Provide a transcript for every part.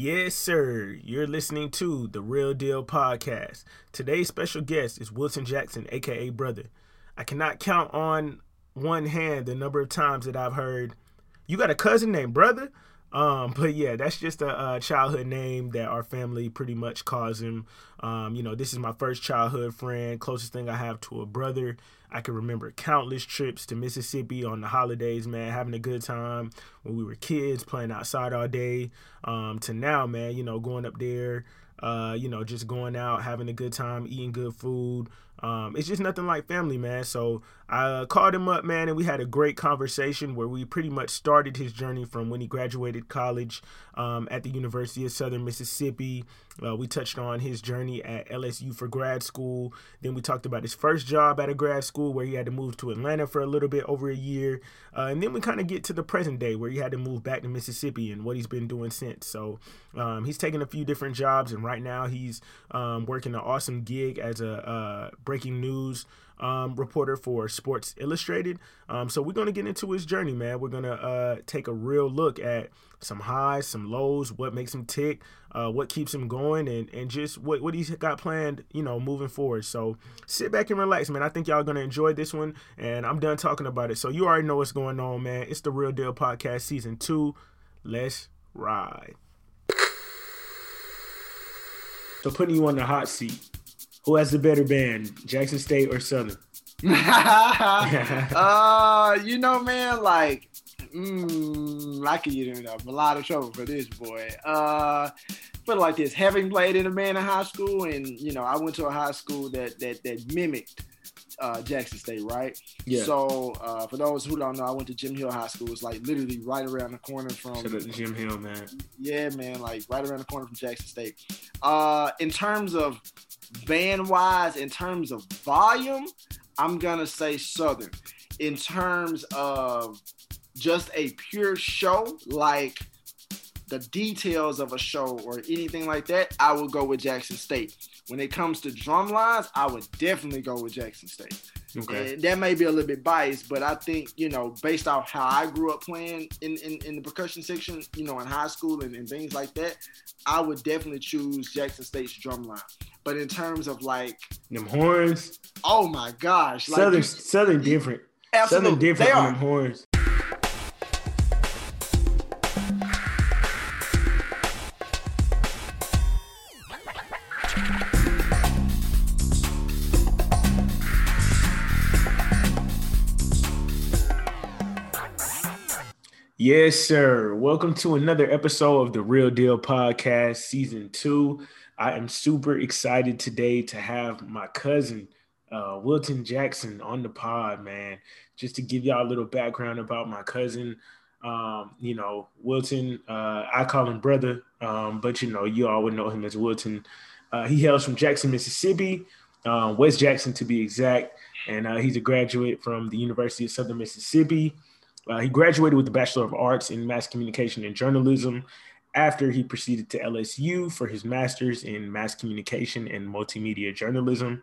Yes, sir. You're listening to the Real Deal Podcast. Today's special guest is Wilton Jackson, aka Brother. I cannot count on one hand the number of times that I've heard, You got a cousin named Brother? Um, but yeah, that's just a, a, childhood name that our family pretty much calls him. Um, you know, this is my first childhood friend, closest thing I have to a brother. I can remember countless trips to Mississippi on the holidays, man, having a good time when we were kids, playing outside all day. Um, to now, man, you know, going up there, uh, you know, just going out, having a good time, eating good food. Um, it's just nothing like family, man. So I uh, called him up, man, and we had a great conversation where we pretty much started his journey from when he graduated college um, at the University of Southern Mississippi. Uh, we touched on his journey at LSU for grad school. Then we talked about his first job at a grad school where he had to move to Atlanta for a little bit over a year. Uh, and then we kind of get to the present day where he had to move back to Mississippi and what he's been doing since. So um, he's taken a few different jobs, and right now he's um, working an awesome gig as a uh, breaking news um, reporter for Sports Illustrated. Um, so we're gonna get into his journey, man. We're gonna uh, take a real look at some highs, some lows, what makes him tick, uh, what keeps him going, and and just what what he's got planned, you know, moving forward. So sit back and relax, man. I think y'all gonna enjoy this one, and I'm done talking about it. So you already know what's going on, man. It's the Real Deal Podcast Season Two. Let's ride. So putting you on the hot seat. Who has the better band, Jackson State or Southern? uh, you know, man, like, mm, I could get in a lot of trouble for this boy. Uh, put it like this: having played in a man in high school, and you know, I went to a high school that that that mimicked uh, Jackson State, right? Yeah. So uh, for those who don't know, I went to Jim Hill High School. It's like literally right around the corner from Shout out to Jim Hill, man. Yeah, man, like right around the corner from Jackson State. Uh, in terms of band wise, in terms of volume, I'm gonna say Southern. In terms of just a pure show, like the details of a show or anything like that, I would go with Jackson State. When it comes to drum lines, I would definitely go with Jackson State. Okay. And that may be a little bit biased, but I think, you know, based off how I grew up playing in, in, in the percussion section, you know, in high school and, and things like that, I would definitely choose Jackson State's drum line. But in terms of like them horns, oh my gosh, like southern southern different, absolutely. southern different on them horns. Yes, sir. Welcome to another episode of the Real Deal Podcast, Season 2. I am super excited today to have my cousin, uh, Wilton Jackson, on the pod, man. Just to give y'all a little background about my cousin. Um, you know, Wilton, uh, I call him brother, um, but you know, you all would know him as Wilton. Uh, he hails from Jackson, Mississippi, uh, West Jackson to be exact, and uh, he's a graduate from the University of Southern Mississippi. Uh, he graduated with the Bachelor of Arts in Mass Communication and Journalism after he proceeded to LSU for his master's in mass communication and multimedia journalism.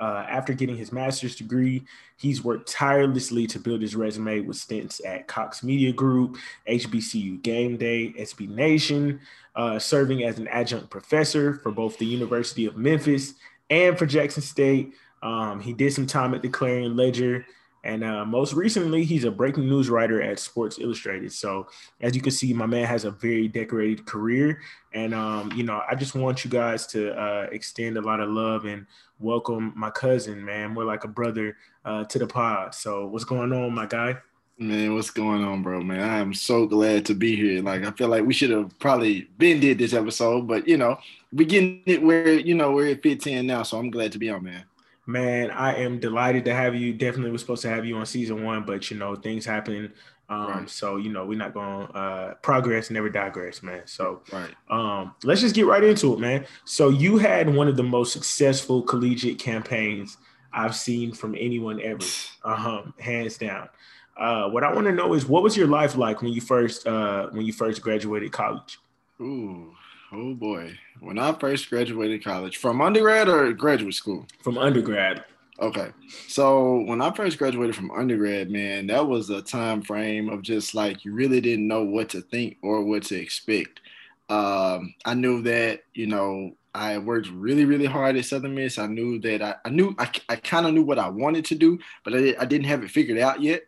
Uh, after getting his master's degree, he's worked tirelessly to build his resume with stints at Cox Media Group, HBCU Game Day, SB Nation, uh, serving as an adjunct professor for both the University of Memphis and for Jackson State. Um, he did some time at the Clarion Ledger and uh, most recently, he's a breaking news writer at Sports Illustrated. So, as you can see, my man has a very decorated career. And, um, you know, I just want you guys to uh, extend a lot of love and welcome my cousin, man. We're like a brother uh, to the pod. So, what's going on, my guy? Man, what's going on, bro? Man, I am so glad to be here. Like, I feel like we should have probably been did this episode, but you know, we getting it where you know where it fits in now. So I'm glad to be on, man. Man, I am delighted to have you. Definitely was supposed to have you on season one, but you know, things happen. Um, right. so you know, we're not going to uh progress, never digress, man. So right. um let's just get right into it, man. So you had one of the most successful collegiate campaigns I've seen from anyone ever. Um, hands down. Uh, what I want to know is what was your life like when you first uh when you first graduated college? Ooh, Oh boy. When I first graduated college, from undergrad or graduate school? From undergrad. Okay. So when I first graduated from undergrad, man, that was a time frame of just like you really didn't know what to think or what to expect. Um, I knew that you know I worked really, really hard at Southern Miss. I knew that I, I knew I, I kind of knew what I wanted to do, but I, I didn't have it figured out yet.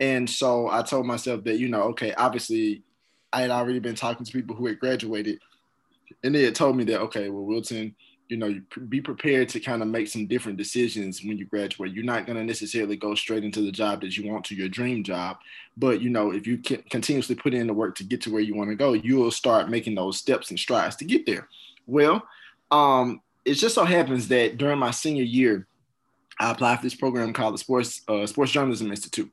And so I told myself that, you know, okay, obviously I had already been talking to people who had graduated and they had told me that, okay, well, Wilton, you know, you be prepared to kind of make some different decisions when you graduate. You're not going to necessarily go straight into the job that you want to your dream job, but you know, if you can continuously put in the work to get to where you want to go, you will start making those steps and strides to get there. Well, um, it just so happens that during my senior year, I applied for this program called the Sports uh, Sports Journalism Institute.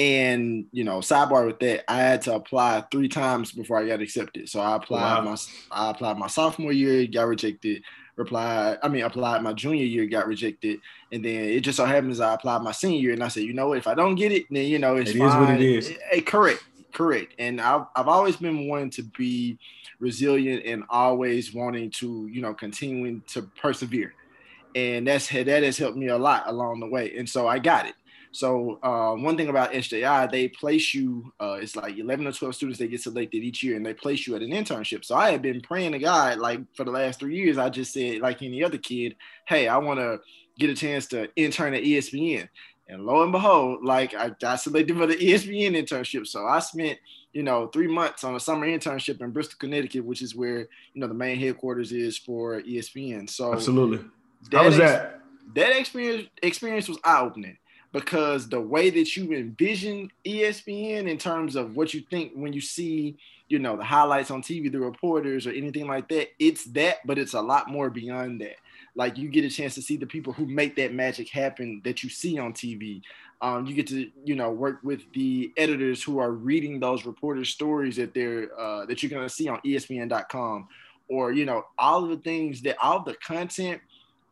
And you know, sidebar with that, I had to apply three times before I got accepted. So I applied wow. my I applied my sophomore year, got rejected. Replied, I mean, applied my junior year, got rejected, and then it just so happens I applied my senior year, and I said, you know what, if I don't get it, then you know it's it fine. Is what it is. Hey, correct, correct. And I've I've always been wanting to be resilient and always wanting to, you know, continuing to persevere. And that's that has helped me a lot along the way. And so I got it. So uh, one thing about SJI, they place you. Uh, it's like 11 or 12 students they get selected each year, and they place you at an internship. So I had been praying to God, like for the last three years. I just said, like any other kid, hey, I want to get a chance to intern at ESPN. And lo and behold, like I got selected for the ESPN internship. So I spent, you know, three months on a summer internship in Bristol, Connecticut, which is where, you know, the main headquarters is for ESPN. So absolutely. How was that? That experience experience was eye-opening because the way that you envision ESPN in terms of what you think when you see, you know, the highlights on TV, the reporters or anything like that, it's that, but it's a lot more beyond that like you get a chance to see the people who make that magic happen that you see on TV. Um, you get to you know work with the editors who are reading those reporters' stories that they're uh, that you're gonna see on ESPN.com, or you know all of the things that all the content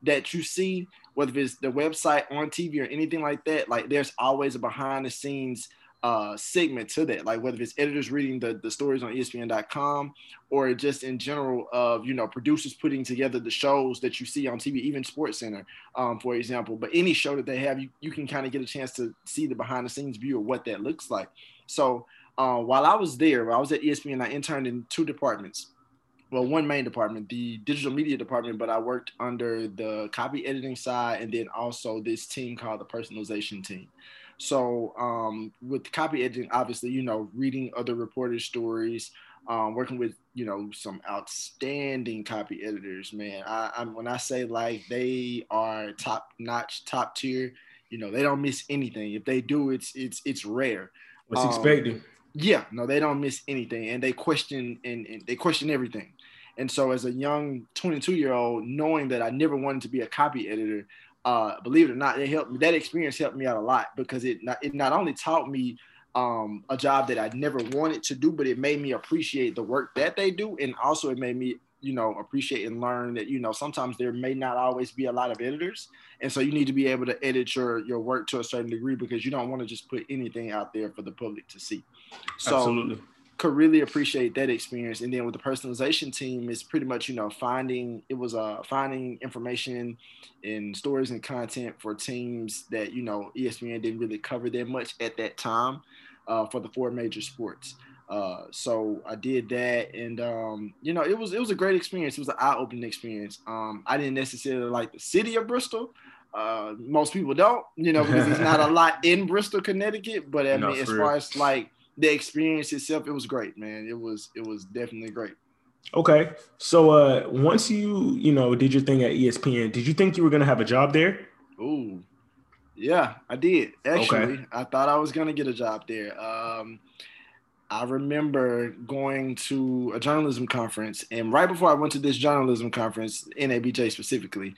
that you see, whether it's the website on TV or anything like that. Like there's always a behind the scenes uh, segment to that, like whether it's editors reading the, the stories on ESPN.com or just in general of you know producers putting together the shows that you see on TV, even SportsCenter, um, for example. But any show that they have, you, you can kind of get a chance to see the behind the scenes view of what that looks like. So uh, while I was there, I was at ESPN, I interned in two departments. Well, one main department, the digital media department, but I worked under the copy editing side and then also this team called the personalization team. So um, with copy editing, obviously, you know, reading other reporters' stories, um, working with you know some outstanding copy editors, man. I, I'm when I say like they are top notch, top tier. You know, they don't miss anything. If they do, it's it's it's rare. What's um, expected? Yeah, no, they don't miss anything, and they question and, and they question everything. And so, as a young 22 year old, knowing that I never wanted to be a copy editor, uh, believe it or not, it helped me. That experience helped me out a lot because it not, it not only taught me um, a job that I never wanted to do, but it made me appreciate the work that they do, and also it made me you know appreciate and learn that you know sometimes there may not always be a lot of editors. And so you need to be able to edit your your work to a certain degree because you don't want to just put anything out there for the public to see. So Absolutely could really appreciate that experience. And then with the personalization team, it's pretty much you know finding it was uh finding information and stories and content for teams that you know ESPN didn't really cover that much at that time uh, for the four major sports. Uh, so I did that, and um, you know, it was it was a great experience. It was an eye opening experience. Um, I didn't necessarily like the city of Bristol. Uh, most people don't, you know, because there's not a lot in Bristol, Connecticut. But I mean, as far as like the experience itself, it was great, man. It was it was definitely great. Okay, so uh, once you you know did your thing at ESPN, did you think you were gonna have a job there? Ooh, yeah, I did. Actually, okay. I thought I was gonna get a job there. Um, I remember going to a journalism conference, and right before I went to this journalism conference, NABJ specifically,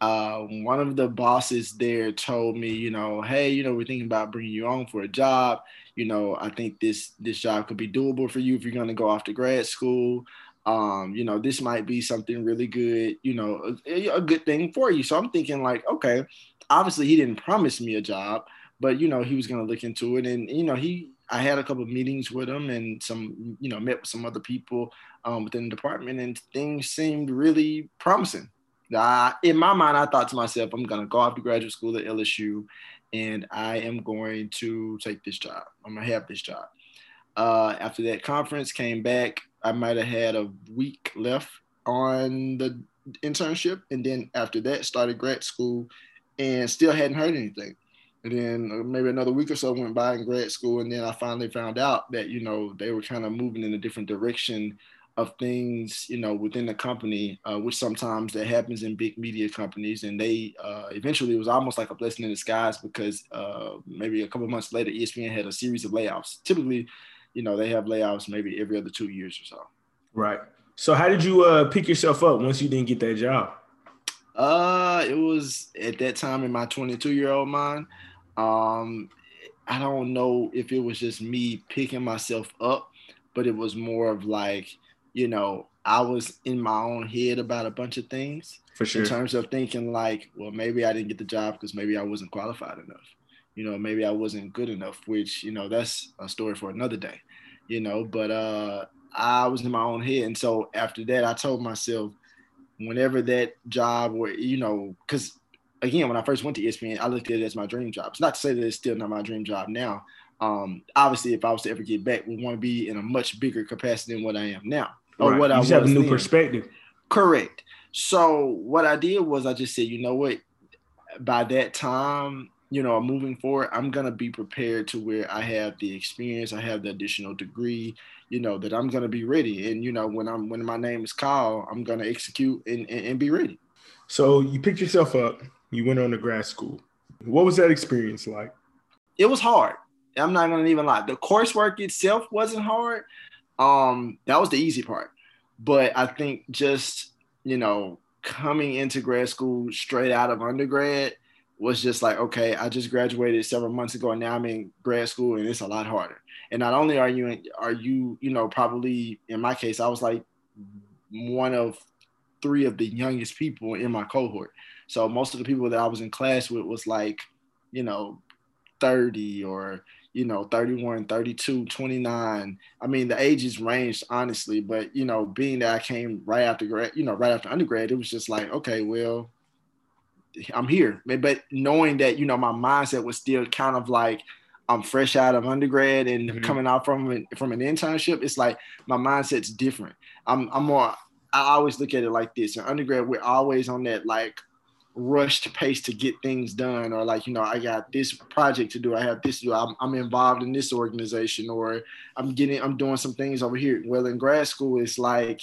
uh, one of the bosses there told me, you know, hey, you know, we're thinking about bringing you on for a job. You know, I think this this job could be doable for you if you're going to go off to grad school. Um, you know, this might be something really good, you know, a, a good thing for you. So I'm thinking like, okay, obviously he didn't promise me a job, but you know, he was going to look into it, and you know, he I had a couple of meetings with him and some, you know, met with some other people um, within the department, and things seemed really promising. I, in my mind, I thought to myself, I'm going to go off to graduate school at LSU and I am going to take this job. I'm to have this job. Uh, after that conference, came back, I might have had a week left on the internship, and then after that, started grad school, and still hadn't heard anything. And then uh, maybe another week or so went by in grad school, and then I finally found out that you know they were kind of moving in a different direction of things, you know, within the company, uh, which sometimes that happens in big media companies. And they uh, eventually it was almost like a blessing in disguise because uh, maybe a couple months later, ESPN had a series of layoffs. Typically, you know, they have layoffs maybe every other two years or so. Right. So how did you uh, pick yourself up once you didn't get that job? Uh, it was at that time in my 22 year old mind. Um, I don't know if it was just me picking myself up, but it was more of like, you know, I was in my own head about a bunch of things. For sure. In terms of thinking like, well, maybe I didn't get the job because maybe I wasn't qualified enough. You know, maybe I wasn't good enough, which, you know, that's a story for another day. You know, but uh I was in my own head. And so after that, I told myself, whenever that job or, you know, because again, when I first went to ESPN, I looked at it as my dream job. It's not to say that it's still not my dream job now. Um, obviously, if I was to ever get back, we want to be in a much bigger capacity than what I am now or right. what you I just have a new then. perspective. Correct. So what I did was I just said, you know what, by that time, you know, moving forward, I'm gonna be prepared to where I have the experience, I have the additional degree, you know, that I'm gonna be ready. And you know, when I'm when my name is called, I'm gonna execute and, and, and be ready. So you picked yourself up, you went on to grad school. What was that experience like? It was hard. I'm not gonna even lie. The coursework itself wasn't hard, um, that was the easy part. But I think just, you know, coming into grad school straight out of undergrad was just like, okay, I just graduated several months ago and now I'm in grad school and it's a lot harder. And not only are you, are you, you know, probably in my case, I was like one of three of the youngest people in my cohort. So most of the people that I was in class with was like, you know, 30 or you know 31 32 29 i mean the ages ranged honestly but you know being that i came right after grad you know right after undergrad it was just like okay well i'm here. But knowing that you know my mindset was still kind of like i'm fresh out of undergrad and mm-hmm. coming out from an, from an internship it's like my mindset's different. I'm i'm more i always look at it like this. In undergrad we're always on that like rushed pace to get things done or like you know i got this project to do i have this to do I'm, I'm, involved in this organization or i'm getting i'm doing some things over here. Well in grad school it's like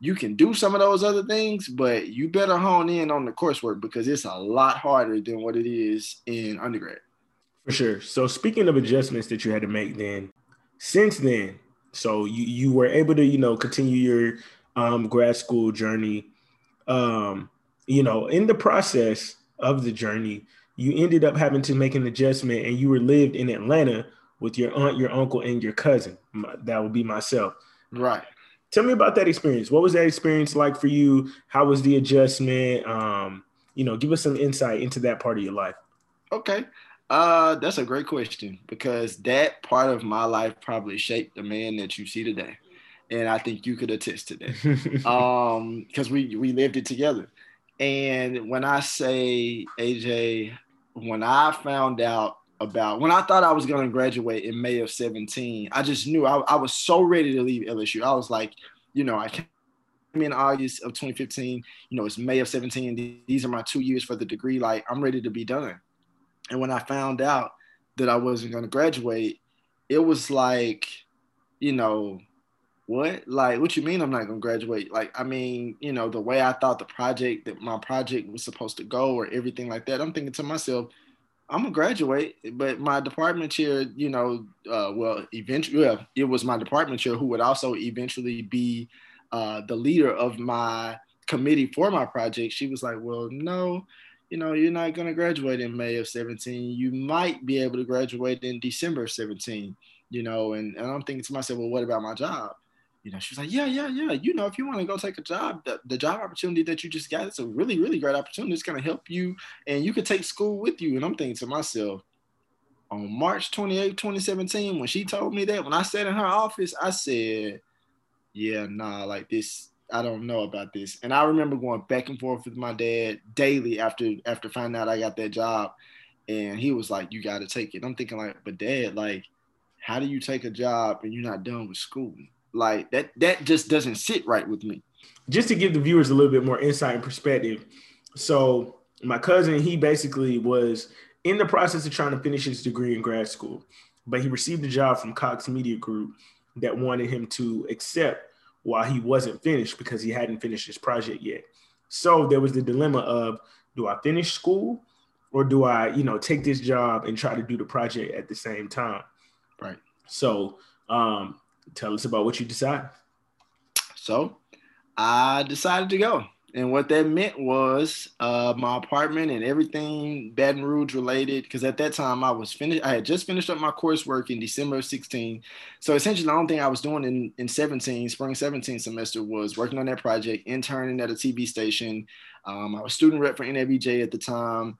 you can do some of those other things but you better hone in on the coursework because it's a lot harder than what it is in undergrad. For sure. So speaking of adjustments that you had to make then since then so you you were able to you know continue your um, grad school journey. Um you know, in the process of the journey, you ended up having to make an adjustment and you were lived in Atlanta with your aunt, your uncle, and your cousin. That would be myself. Right. Tell me about that experience. What was that experience like for you? How was the adjustment? Um, you know, give us some insight into that part of your life. Okay. Uh, that's a great question because that part of my life probably shaped the man that you see today. And I think you could attest to that. um, because we we lived it together. And when I say AJ, when I found out about when I thought I was going to graduate in May of 17, I just knew I, I was so ready to leave LSU. I was like, you know, I came in August of 2015. You know, it's May of 17. These are my two years for the degree. Like, I'm ready to be done. And when I found out that I wasn't going to graduate, it was like, you know, what? Like, what you mean I'm not gonna graduate? Like, I mean, you know, the way I thought the project that my project was supposed to go or everything like that. I'm thinking to myself, I'm gonna graduate, but my department chair, you know, uh, well, eventually, well, it was my department chair who would also eventually be uh, the leader of my committee for my project. She was like, well, no, you know, you're not gonna graduate in May of 17. You might be able to graduate in December of 17. You know, and, and I'm thinking to myself, well, what about my job? You know, she's like, yeah, yeah, yeah. You know, if you want to go take a job, the, the job opportunity that you just got, it's a really, really great opportunity. It's going to help you and you could take school with you. And I'm thinking to myself, on March 28, 2017, when she told me that, when I sat in her office, I said, yeah, nah, like this, I don't know about this. And I remember going back and forth with my dad daily after after finding out I got that job. And he was like, you got to take it. I'm thinking like, but dad, like, how do you take a job and you're not done with school? Like that that just doesn't sit right with me. Just to give the viewers a little bit more insight and perspective. So my cousin, he basically was in the process of trying to finish his degree in grad school, but he received a job from Cox Media Group that wanted him to accept while he wasn't finished because he hadn't finished his project yet. So there was the dilemma of do I finish school or do I, you know, take this job and try to do the project at the same time? Right. So um, tell us about what you decide. So I decided to go. And what that meant was uh, my apartment and everything Baton Rouge related. Because at that time I was finished, I had just finished up my coursework in December of 16. So essentially, the only thing I was doing in, in 17, spring 17 semester, was working on that project, interning at a TV station. Um, I was student rep for NABJ at the time.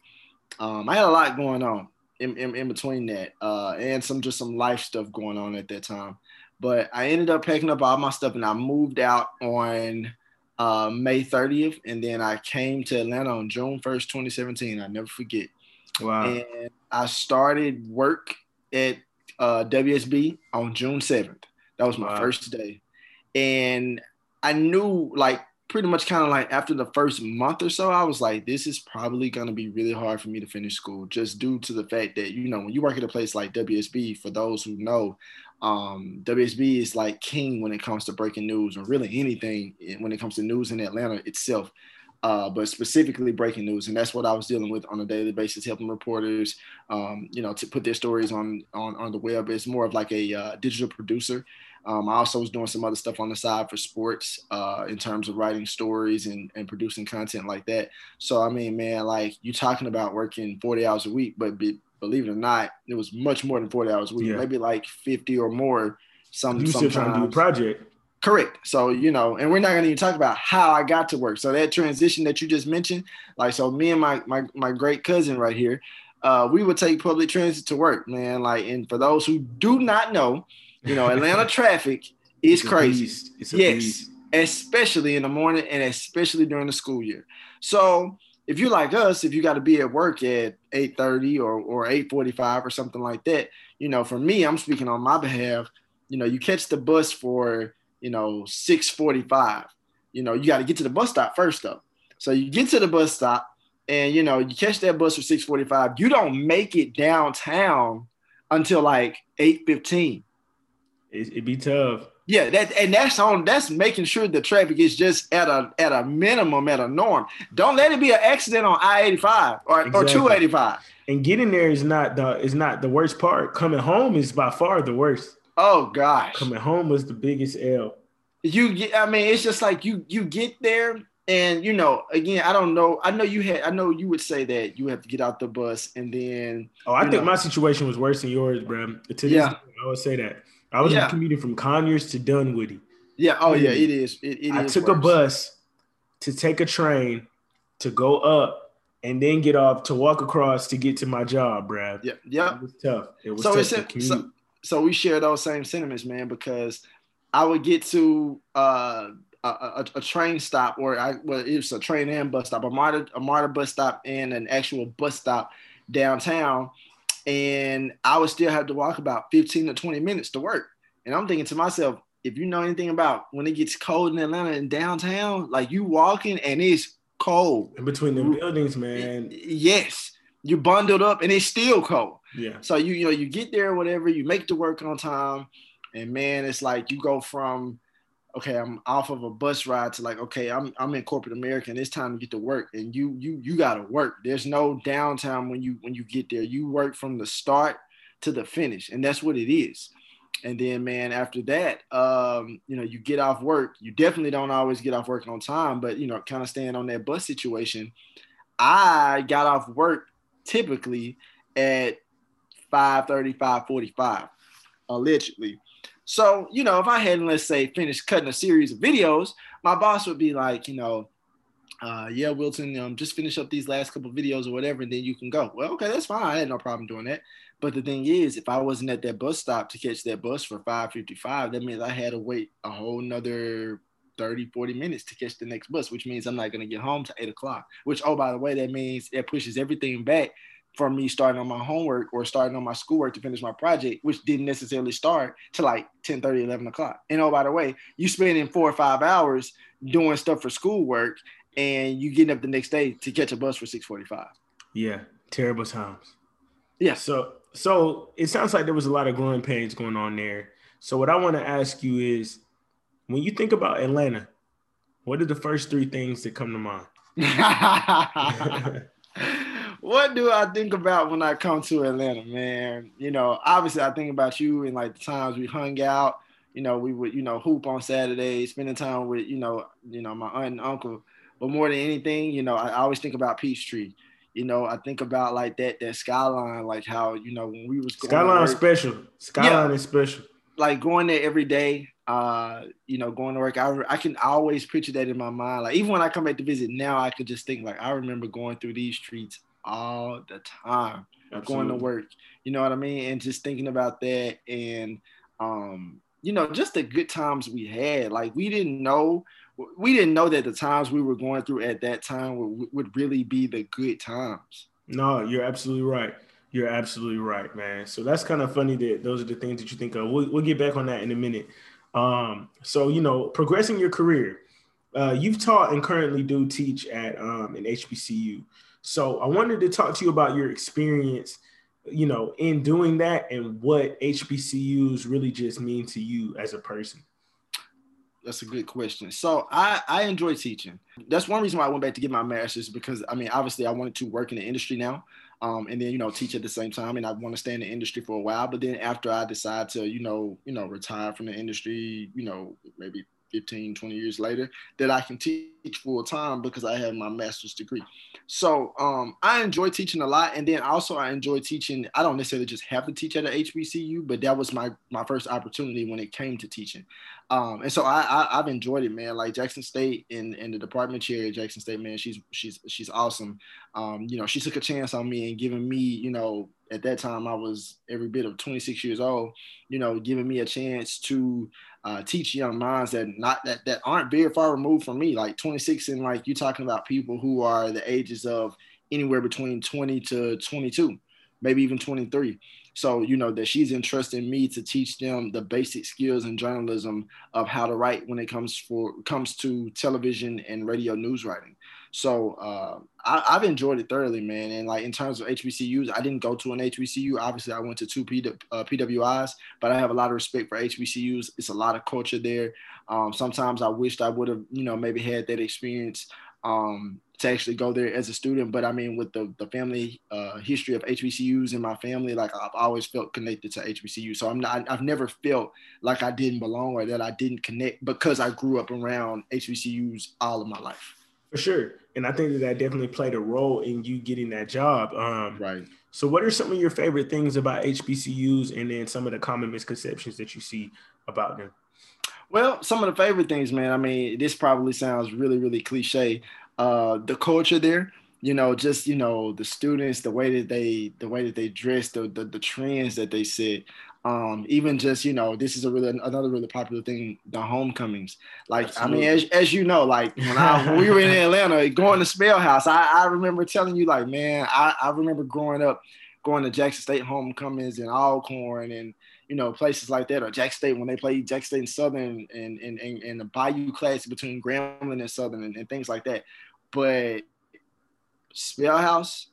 Um, I had a lot going on in, in, in between that, uh, and some just some life stuff going on at that time. But I ended up packing up all my stuff and I moved out on uh, May 30th, and then I came to Atlanta on June 1st, 2017. I never forget. Wow. And I started work at uh, WSB on June 7th. That was my Wow. first day. And I knew, like, pretty much kind of like after the first month or so, I was like, this is probably going to be really hard for me to finish school just due to the fact that, you know, when you work at a place like WSB, for those who know, um, WSB is like king when it comes to breaking news or really anything when it comes to news in Atlanta itself. Uh, but specifically breaking news, and that's what I was dealing with on a daily basis, helping reporters, um, you know, to put their stories on on on the web. It's more of like a uh, digital producer. Um, I also was doing some other stuff on the side for sports, uh, in terms of writing stories and, and producing content like that. So I mean, man, like you're talking about working 40 hours a week, but be, believe it or not, it was much more than 40 hours a week, Yeah. maybe like 50 or more. Some You still trying to do a project. Correct. So, you know, and we're not gonna even talk about how I got to work. So that transition that you just mentioned, like so me and my my my great cousin right here, uh, we would take public transit to work, man. Like, and for those who do not know, you know, Atlanta traffic is It's a crazy beast. It's a Yes. beast. especially in the morning and especially during the school year. So if you're like us, if you got to be at work at 8:30 or or 8:45 or something like that, you know, for me, I'm speaking on my behalf. You know, you catch the bus for you know 6:45. You know, you got to get to the bus stop first though. So you get to the bus stop and you know you catch that bus for 6:45. You don't make it downtown until like 8:15. It, it'd be tough. Yeah, that and that's on that's making sure the traffic is just at a at a minimum at a norm. Don't let it be an accident on I eighty five or or two eighty five. And getting there is not the is not the worst part. Coming home is by far the worst. Oh gosh, Coming home was the biggest L. you get. I mean, it's just like you you get there and you know again. I don't know. I know you had. I know you would say that you have to get out the bus and then Oh, I think know. my situation was worse than yours, bro. To this Yeah. day, I would say that. I was Yeah. commuting from Conyers to Dunwoody. yeah. Oh yeah, it is. It, it I is took a bus to take a train to go up and then get off to walk across to get to my job, bruh. Yeah, yeah. It was tough. It was So tough it's to so- so we share those same sentiments, man, because I would get to uh, a, a, a train stop, or I well, it was a train and bus stop, a MARTA, a MARTA bus stop, and an actual bus stop downtown, and I would still have to walk about 15 to 20 minutes to work. And I'm thinking to myself, if you know anything about when it gets cold in Atlanta and downtown, like you walking and it's cold. in between the buildings, man. Yes, you bundled up and it's still cold. Yeah. So you you know you get there whatever, you make the work on time, and man, it's like you go from okay, I'm off of a bus ride to like okay, I'm I'm in corporate America and it's time to get to work, and you you you got to work. There's no downtime when you when you get there. You work from the start to the finish, and that's what it is. And then, man, after that, um, you know, you get off work. You definitely don't always get off work on time, but you know, kind of staying on that bus situation. I got off work typically at 5:30, 5:45, allegedly. So, you know, if I hadn't, let's say, finished cutting a series of videos, my boss would be like, you know, uh, yeah, Wilton, um, just finish up these last couple videos or whatever, and then you can go. Well, okay, that's fine. I had no problem doing that. But the thing is, if I wasn't at that bus stop to catch that bus for 5:55, that means I had to wait a whole nother 30, 40 minutes to catch the next bus, which means I'm not gonna get home to eight o'clock. Which, oh, by the way, that means it pushes everything back for me starting on my homework or starting on my schoolwork to finish my project, which didn't necessarily start to like 10 30, 11 o'clock. And oh, by the way, you spending four or five hours doing stuff for schoolwork and you getting up the next day to catch a bus for 645. Yeah, terrible times. Yeah. So so it sounds like there was a lot of growing pains going on there. So what I want to ask you is when you think about Atlanta, what are the first three things that come to mind? what do I think about when I come to Atlanta, man? You know, obviously I think about you and like the times we hung out. You know, we would, you know, hoop on Saturdays, spending time with, you know, you know, my aunt and uncle. But more than anything, you know, I, I always think about Peachtree. You know, I think about like that that skyline, like how you know when we was going skyline special. Skyline yeah. is special. Like going there every day, uh, you know, going to work. I, I can always picture that in my mind. Like even when I come back to visit now, I could just think like I remember going through these streets all the time, Absolutely. going to work. You know what I mean? And just thinking about that and um, you know, just the good times we had. Like we didn't know we didn't know that the times we were going through at that time would, would really be the good times. No, you're absolutely right. You're absolutely right, man. So that's kind of funny that those are the things that you think of. We'll, we'll get back on that in a minute. Um, so you know, progressing your career, uh, you've taught and currently do teach at um, an HBCU. So I wanted to talk to you about your experience, you know, in doing that and what HBCUs really just mean to you as a person. That's a good question. So I, I enjoy teaching. That's one reason why I went back to get my master's because I mean, obviously I wanted to work in the industry now. Um, and then, you know, teach at the same time. And I want to stay in the industry for a while. But then after I decide to, you know, you know, retire from the industry, you know, maybe 15, 20 years later, that I can teach full time because I have my master's degree. So um, I enjoy teaching a lot, and then also I enjoy teaching. I don't necessarily just have to teach at a HBCU, but that was my my first opportunity when it came to teaching. Um, and so I, I have enjoyed it, man. Like Jackson State and and the department chair at Jackson State, man, she's she's she's awesome. Um, you know, she took a chance on me and giving me, you know, at that time I was every bit of 26 years old, you know, giving me a chance to uh, teach young minds that not that that aren't very far removed from me, like 26 and like you're talking about people who are the ages of anywhere between 20 to 22, maybe even 23. So you know that she's entrusting me to teach them the basic skills in journalism of how to write when it comes for comes to television and radio news writing. So uh, I, have enjoyed it thoroughly, man. And like in terms of HBCUs, I didn't go to an HBCU. Obviously, I went to two P, uh, PWIs, but I have a lot of respect for HBCUs. It's a lot of culture there. Um, sometimes I wished I would have, you know, maybe had that experience um, to actually go there as a student. But I mean, with the, the family uh, history of HBCUs in my family, like I've always felt connected to HBCU. So I'm not, I've never felt like I didn't belong or that I didn't connect because I grew up around HBCUs all of my life. For sure. And I think that that definitely played a role in you getting that job. Um, right. So, what are some of your favorite things about HBCUs and then some of the common misconceptions that you see about them? Well, some of the favorite things, man. I mean, this probably sounds really, really cliche. Uh, the culture there, you know, just you know, the students, the way that they, the way that they dress, the the, the trends that they set. Um, even just you know, this is a really another really popular thing, the homecomings. Like Absolutely. I mean, as, as you know, like when I when we were in Atlanta, going to SpelHouse, I, I remember telling you like, man, I, I remember growing up, going to Jackson State homecomings and Alcorn and you know places like that, or Jackson State when they played Jackson State and Southern and and and, and the Bayou Classic between Grambling and Southern and, and things like that. But SpelHouse,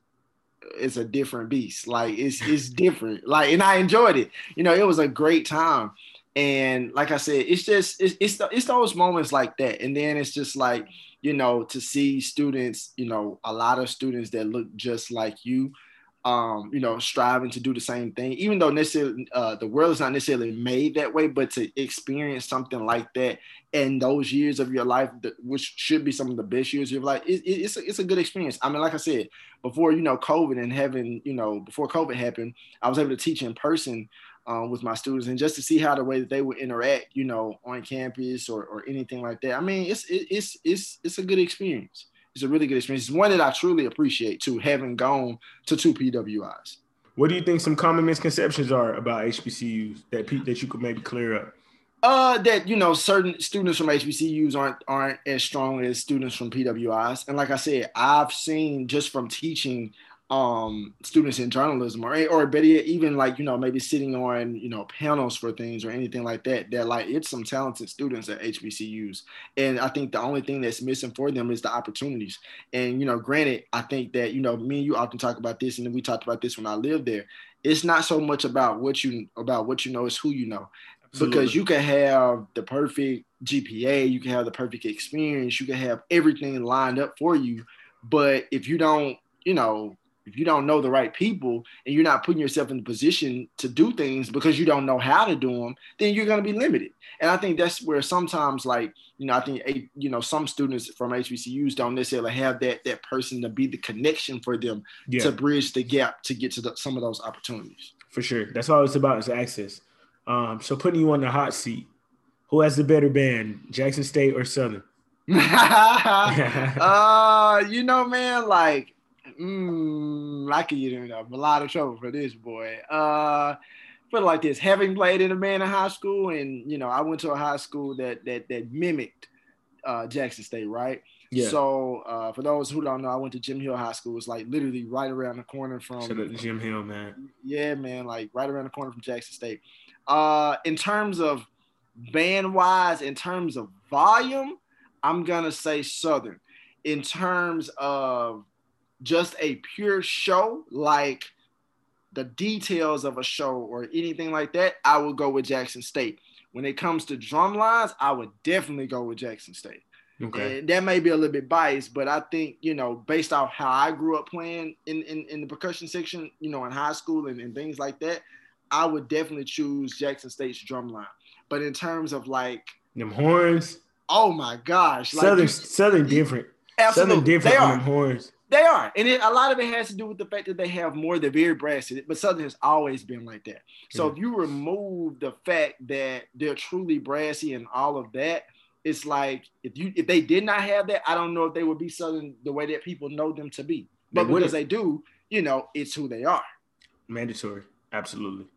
it's a different beast. Like it's it's different. Like and I enjoyed it. You know, it was a great time. And like I said, it's just it's it's, the, it's those moments like that. And then it's just like you know to see students, you know, a lot of students that look just like you um, you know, striving to do the same thing, even though necessarily uh, the world is not necessarily made that way, but to experience something like that in those years of your life, which should be some of the best years of your life, it, it, it's, a, it's a good experience. I mean, like I said, before, you know, COVID and having, you know, before COVID happened, I was able to teach in person um, with my students and just to see how the way that they would interact, you know, on campus or, or anything like that. I mean, it's, it, it's, it's, it's a good experience it's a really good experience. It's one that I truly appreciate too, having gone to two PWIs. What do you think some common misconceptions are about HBCUs that that you could maybe clear up? Uh, that you know, certain students from HBCUs aren't aren't as strong as students from PWIs, and like I said, I've seen just from teaching um, students in journalism or or better yet, even like you know maybe sitting on you know panels for things or anything like that. They're like it's some talented students at HBCUs, and I think the only thing that's missing for them is the opportunities. And you know, granted, I think that you know me and you often talk about this, and we talked about this when I lived there. It's not so much about what you about what you know, it's who you know. Absolutely. Because you can have the perfect GPA, you can have the perfect experience, you can have everything lined up for you, but if you don't, you know, if you don't know the right people and you're not putting yourself in the position to do things because you don't know how to do them, then you're going to be limited. And I think that's where sometimes, like you know, I think you know some students from HBCUs don't necessarily have that that person to be the connection for them yeah. to bridge the gap to get to the, some of those opportunities. For sure, that's all it's about is access. Um, so putting you on the hot seat, who has the better band, Jackson State or Southern? uh, you know, man, like mm, I could get in a lot of trouble for this boy. Uh, put it like this: having played in a man in high school, and you know, I went to a high school that that that mimicked uh, Jackson State, right? Yeah. So uh, for those who don't know, I went to Jim Hill High School. It's like literally right around the corner from Shout out to Jim Hill, man. Yeah, man, like right around the corner from Jackson State. Uh, in terms of band wise, in terms of volume, I'm gonna say Southern. In terms of just a pure show, like the details of a show or anything like that, I would go with Jackson State. When it comes to drum lines, I would definitely go with Jackson State. Okay. And that may be a little bit biased, but I think, you know, based off how I grew up playing in, in, in the percussion section, you know, in high school and, and things like that, I would definitely choose Jackson State's drum line. But in terms of like them horns, oh my gosh, like Southern Southern different. Absolutely. Southern different they are. horns. They are, and it, a lot of it has to do with the fact that they have more. They're very brassy, but Southern has always been like that. So if you remove the fact that they're truly brassy and all of that, it's like if you if they did not have that, I don't know if they would be Southern the way that people know them to be. But they because they do, you know, it's who they are. Mandatory, absolutely.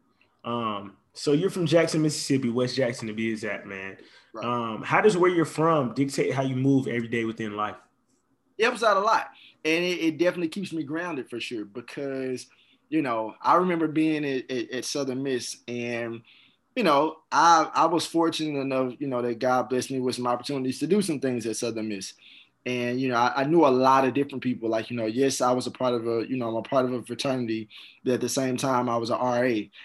Um, so you're from Jackson, Mississippi, West Jackson to be exact, man. Right. Um, how does where you're from dictate how you move every day within life? It helps out a lot. And it, it, definitely keeps me grounded for sure because you know I remember being at, at, at, Southern Miss and you know I I was fortunate enough you know that God blessed me with some opportunities to do some things at Southern Miss and you know I, I, knew a lot of different people like you know yes i was a part of a you know i'm a part of a fraternity but at the same time i was an ra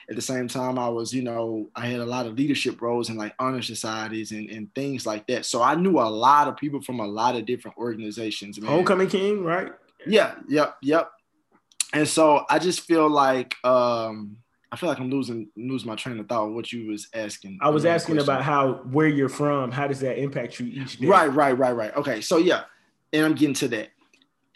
at the same time i was you know i had a lot of leadership roles in like honor societies and, and things like that. So i knew a lot of people from a lot of different organizations man. homecoming king right? Yeah yep yep. And so i just feel like um I feel like I'm losing losing my train of thought. What you was asking? I was asking question. about how where you're from. How does that impact you each day? Right, right, right, right. Okay, so yeah, and I'm getting to that.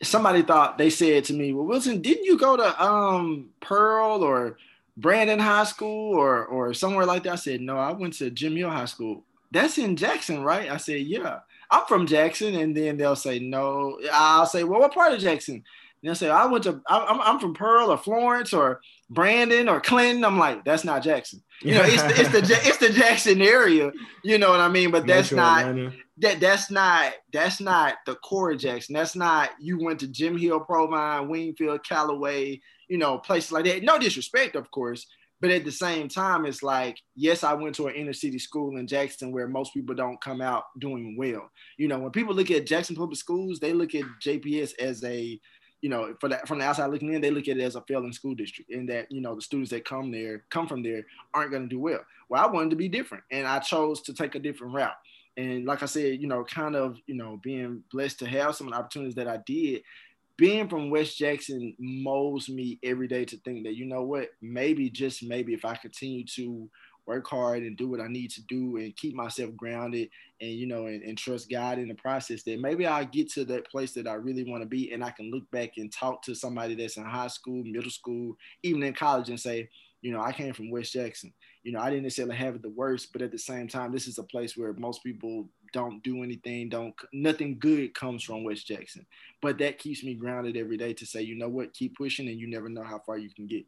Somebody thought they said to me, "Well, Wilton, didn't you go to um Pearl or Brandon High School or or somewhere like that?" I said, "No, I went to Jim Hill High School. That's in Jackson, right?" I said, "Yeah." I'm from Jackson, and then they'll say no. I'll say, "Well, what part of Jackson?" And they'll say, "I went to. I'm, I'm from Pearl or Florence or Brandon or Clinton." I'm like, "That's not Jackson." You know, it's the, it's the it's the Jackson area. You know what I mean? But that's not that that's not that's not the core Jackson. That's not you went to Jim Hill, Provine, Wingfield, Callaway, you know, places like that. No disrespect, of course, but at the same time, it's like, yes, I went to an inner city school in Jackson where most people don't come out doing well. You know, when people look at Jackson Public Schools, they look at JPS as a you know, for that from the outside looking in, they look at it as a failing school district, and that you know the students that come there, come from there, aren't going to do well. Well, I wanted to be different, and I chose to take a different route. And like I said, you know, kind of, you know, being blessed to have some of the opportunities that I did, being from West Jackson molds me every day to think that, you know what, maybe, just maybe if I continue to work hard and do what I need to do and keep myself grounded and, you know, and, and trust God in the process, that maybe I'll get to that place that I really want to be. And I can look back and talk to somebody that's in high school, middle school, even in college and say, you know, I came from West Jackson you know, I didn't necessarily have it the worst, but at the same time, this is a place where most people don't do anything, don't nothing good comes from West Jackson. But that keeps me grounded every day to say, you know what, keep pushing, and you never know how far you can get.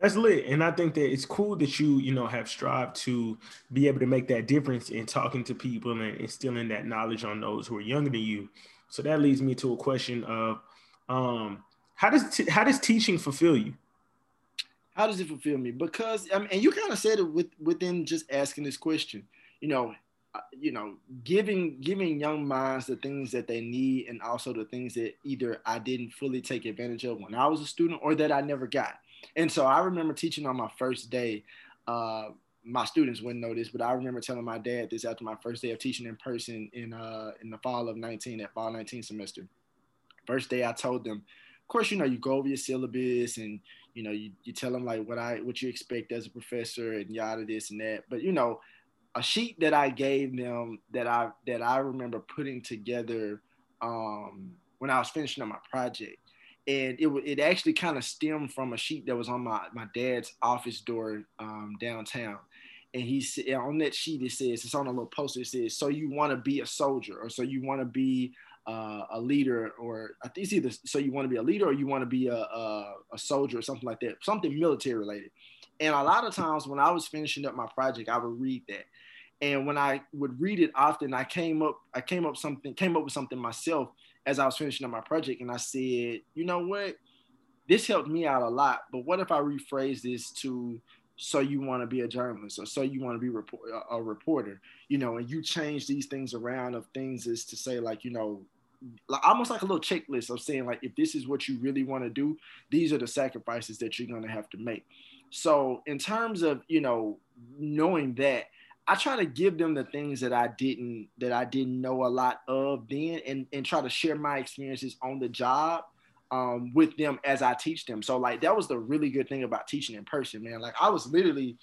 That's lit, and I think that it's cool that you, you know, have strived to be able to make that difference in talking to people and instilling that knowledge on those who are younger than you. So that leads me to a question of, um, How does t- how does teaching fulfill you? How does it fulfill me? Because I mean, and you kind of said it with within just asking this question. You know, uh, you know, giving giving young minds the things that they need, and also the things that either I didn't fully take advantage of when I was a student, or that I never got. And so I remember teaching on my first day. Uh, my students wouldn't know this, but I remember telling my dad this after my first day of teaching in person in uh, in the fall of 19, that fall 19 semester. First day, I told them, of course, you know, you go over your syllabus and you know, you, you tell them like what I what you expect as a professor and yada this and that. But you know, a sheet that I gave them that I that I remember putting together um, when I was finishing up my project, and it it actually kind of stemmed from a sheet that was on my my dad's office door um, downtown. And he said on that sheet it says it's on a little poster. It says, "So you want to be a soldier, or so you want to be uh, a leader, or I think it's either so you want to be a leader or you want to be a, a, a soldier or something like that, something military related." And a lot of times when I was finishing up my project, I would read that, and when I would read it often, I came up I came up something came up with something myself as I was finishing up my project, and I said, you know what, this helped me out a lot. But what if I rephrase this to so you want to be a journalist or so you want to be a reporter, you know, and you change these things around of things is to say like, you know, almost like a little checklist of saying like if this is what you really want to do, these are the sacrifices that you're going to have to make. So in terms of you know knowing that, I try to give them the things that I didn't that I didn't know a lot of then, and and try to share my experiences on the job um, with them as I teach them. So like that was the really good thing about teaching in person, man. Like I was literally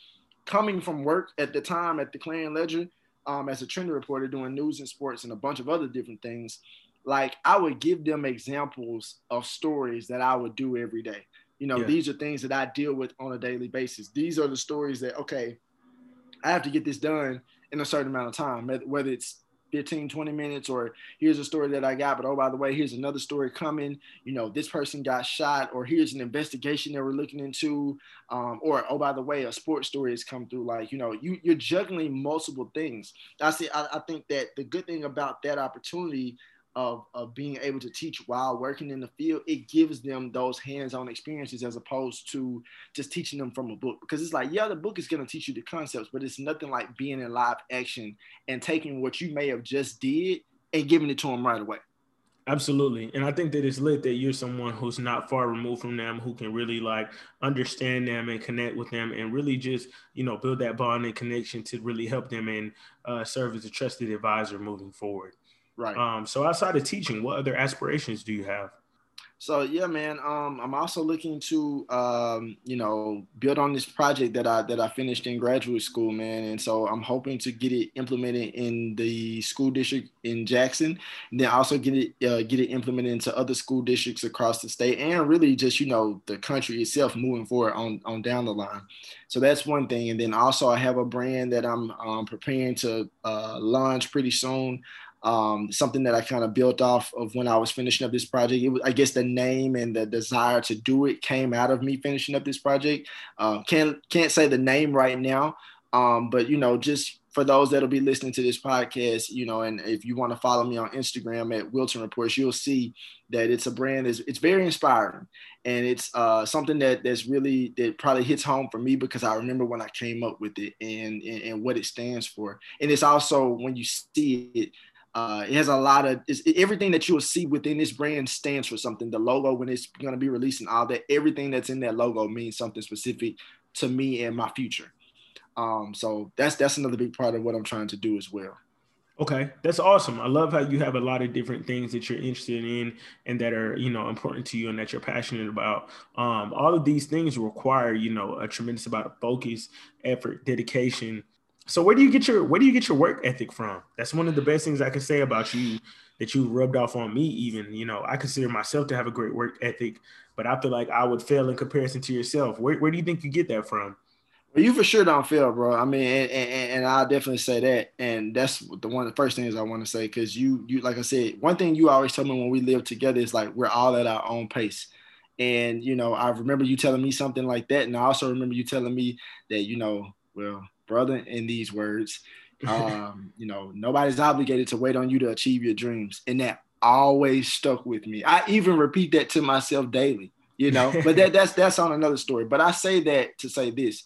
coming from work at the time at the Clarion Ledger um, as a trend reporter doing news and sports and a bunch of other different things. Like I would give them examples of stories that I would do every day. You know, yeah. these are things that I deal with on a daily basis. These are the stories that okay, I have to get this done in a certain amount of time, whether it's 15, 20 minutes, or here's a story that I got, but oh, by the way, here's another story coming. You know, this person got shot, or here's an investigation that we're looking into, um, or oh, by the way, a sports story has come through. Like, you know, you, you're juggling multiple things. I see, I, I think that the good thing about that opportunity of, of being able to teach while working in the field, it gives them those hands-on experiences as opposed to just teaching them from a book. Because it's like, yeah, the book is to teach you the concepts, but it's nothing like being in live action and taking what you may have just did and giving it to them right away. Absolutely. And I think that it's lit that you're someone who's not far removed from them, who can really like understand them and connect with them and really just, you know, build that bond and connection to really help them and uh, serve as a trusted advisor moving forward. Right. Um, so outside of teaching, what other aspirations do you have? So yeah, man. Um, I'm also looking to um, you know build on this project that I that I finished in graduate school, man. And so I'm hoping to get it implemented in the school district in Jackson, and then also get it uh, get it implemented into other school districts across the state, and really just you know the country itself moving forward on on down the line. So that's one thing. And then also I have a brand that I'm um, preparing to uh, launch pretty soon um, something that I kind of built off of when I was finishing up this project. Was, I guess the name and the desire to do it came out of me finishing up this project. Uh, can't can't say the name right now, um, but you know, just for those that'll be listening to this podcast, you know, and if you want to follow me on Instagram at Wilton Reports, you'll see that it's a brand that's it's very inspiring, and it's uh, something that that's really that probably hits home for me because I remember when I came up with it and, and, and what it stands for, and it's also when you see it uh, it has a lot of everything that you will see within this brand stands for something. The logo, when it's going to be releasing all that, everything that's in that logo means something specific to me and my future. Um, so that's that's another big part of what I'm trying to do as well. Okay, that's awesome. I love how you have a lot of different things that you're interested in and that are, you know, important to you and that you're passionate about. Um, all of these things require, you know, a tremendous amount of focus, effort, dedication, so where do you get your where do you get your work ethic from? That's one of the best things I can say about you that you rubbed off on me. Even you know, I consider myself to have a great work ethic, but I feel like I would fail in comparison to yourself. Where where do you think you get that from? Well, you for sure don't fail, bro. I mean, and, and, and I'll definitely say that. And that's the one of the first things I want to say because you you like I said, one thing you always tell me when we live together is like we're all at our own pace. And you know, I remember you telling me something like that, and I also remember you telling me that you know, well, brother, in these words. Um, you know, nobody's obligated to wait on you to achieve your dreams. And that always stuck with me. I even repeat that to myself daily, you know. but that that's that's on another story. But I say that to say this.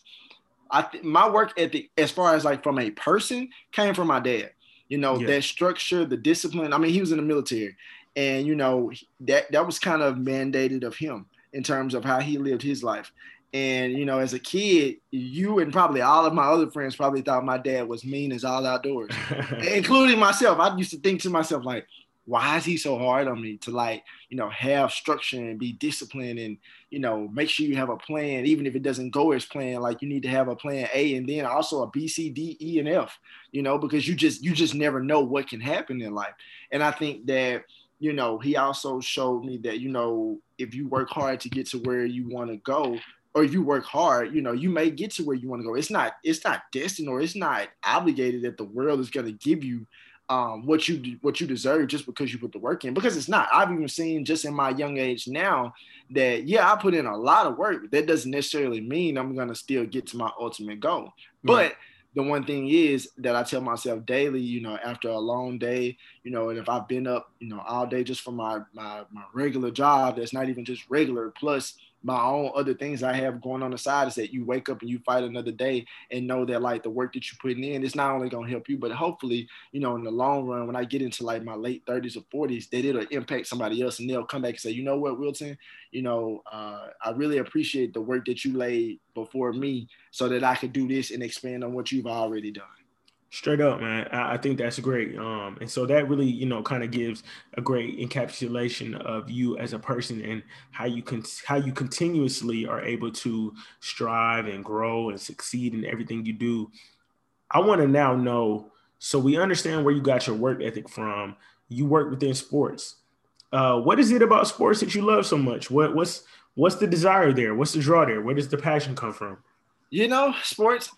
I th- my work ethic, as far as like from a person, came from my dad. You know, yeah. that structure, the discipline. I mean, he was in the military, and you know that that was kind of mandated of him in terms of how he lived his life. And you know, as a kid, you and probably all of my other friends probably thought my dad was mean as all outdoors, including myself. I used to think to myself like, why is he so hard on me to like, you know, have structure and be disciplined and, you know, make sure you have a plan, even if it doesn't go as planned, like you need to have a plan A and then also a B, C, D, E, and F, you know, because you just, you just never know what can happen in life. And I think that, you know, he also showed me that, you know, if you work hard to get to where you want to go, or you work hard, you know, you may get to where you want to go. It's not, it's not destined or it's not obligated that the world is going to give you um, what you what you deserve just because you put the work in. Because it's not. I've even seen just in my young age now that yeah, I put in a lot of work. That doesn't necessarily mean I'm gonna still get to my ultimate goal. But the one thing is that I tell myself daily, you know, after a long day, you know, and if I've been up, you know, all day just for my my my regular job, that's not even just regular, plus my own other things I have going on the side is that you wake up and you fight another day and know that like the work that you're putting in it's not only gonna help you, but hopefully, you know, in the long run, when I get into like my late 30s or 40s, that it'll impact somebody else and they'll come back and say, you know what, Wilton, you know, uh, I really appreciate the work that you laid before me so that I could do this and expand on what you've already done. Straight up, man. I, think that's great. Um, and so that really, you know, kind of gives a great encapsulation of you as a person and how you can how you continuously are able to strive and grow and succeed in everything you do. I want to now know. So we understand where you got your work ethic from. You work within sports. Uh, what is it about sports that you love so much? What what's what's the desire there? What's the draw there? Where does the passion come from? You know, sports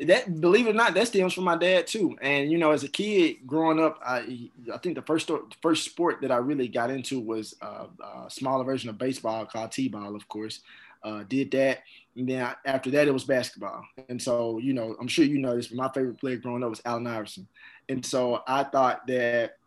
that believe it or not, that stems from my dad too. And you know, as a kid growing up, I I think the first first sport that I really got into was uh, a smaller version of baseball called t-ball, of course. Uh, did that, and then after that, it was basketball. And so, you know, I'm sure you know this, but my favorite player growing up was Allen Iverson. And so I thought that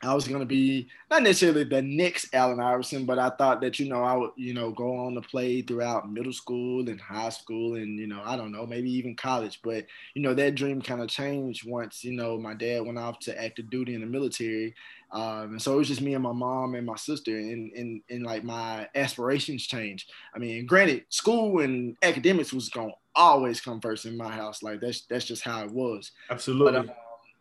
I was going to be not necessarily the next Allen Iverson, but I thought that, you know, I would, you know, go on to play throughout middle school and high school and, you know, I don't know, maybe even college. But, you know, that dream kind of changed once, you know, my dad went off to active duty in the military. Um, and so it was just me and my mom and my sister and, and, and like my aspirations changed. I mean, granted, school and academics was going to always come first in my house. Like that's, that's just how it was. Absolutely. But, uh,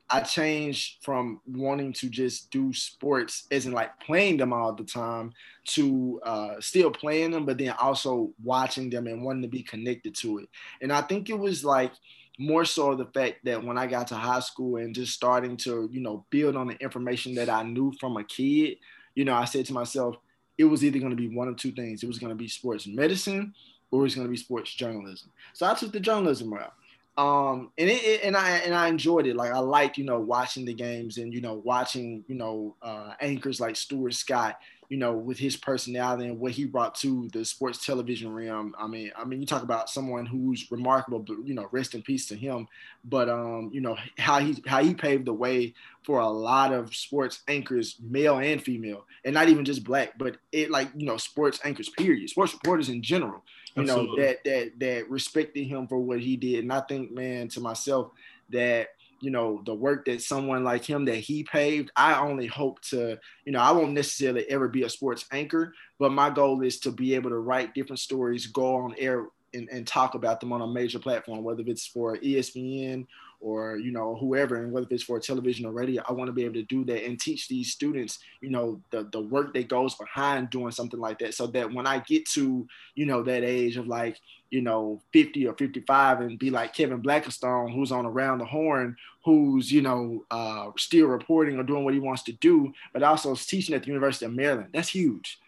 I changed from wanting to just do sports, isn't like playing them all the time, to uh, still playing them, but then also watching them and wanting to be connected to it. And I think it was like more so the fact that when I got to high school and just starting to, you know, build on the information that I knew from a kid, you know, I said to myself, it was either going to be one of two things. It was going to be sports medicine or it was going to be sports journalism. So I took the journalism route. Um, and it, it, and I and I enjoyed it. Like I like you know watching the games and you know watching you know uh, anchors like Stuart Scott you know, with his personality and what he brought to the sports television realm. I mean, I mean, you talk about someone who's remarkable, but you know, rest in peace to him. But um, you know, how he how he paved the way for a lot of sports anchors, male and female, and not even just black, but it like you know, sports anchors, period, sports reporters in general. You Absolutely. know, that that that respected him for what he did. And I think, man, to myself, that you know the work that someone like him that he paved i only hope to you know i won't necessarily ever be a sports anchor but my goal is to be able to write different stories go on air and, and talk about them on a major platform whether it's for espn or you know whoever and whether it's for television or radio i want to be able to do that and teach these students you know the, the work that goes behind doing something like that so that when i get to you know that age of like you know 50 or 55 and be like kevin blackistone who's on around the horn who's you know uh, still reporting or doing what he wants to do but also teaching at the university of maryland that's huge.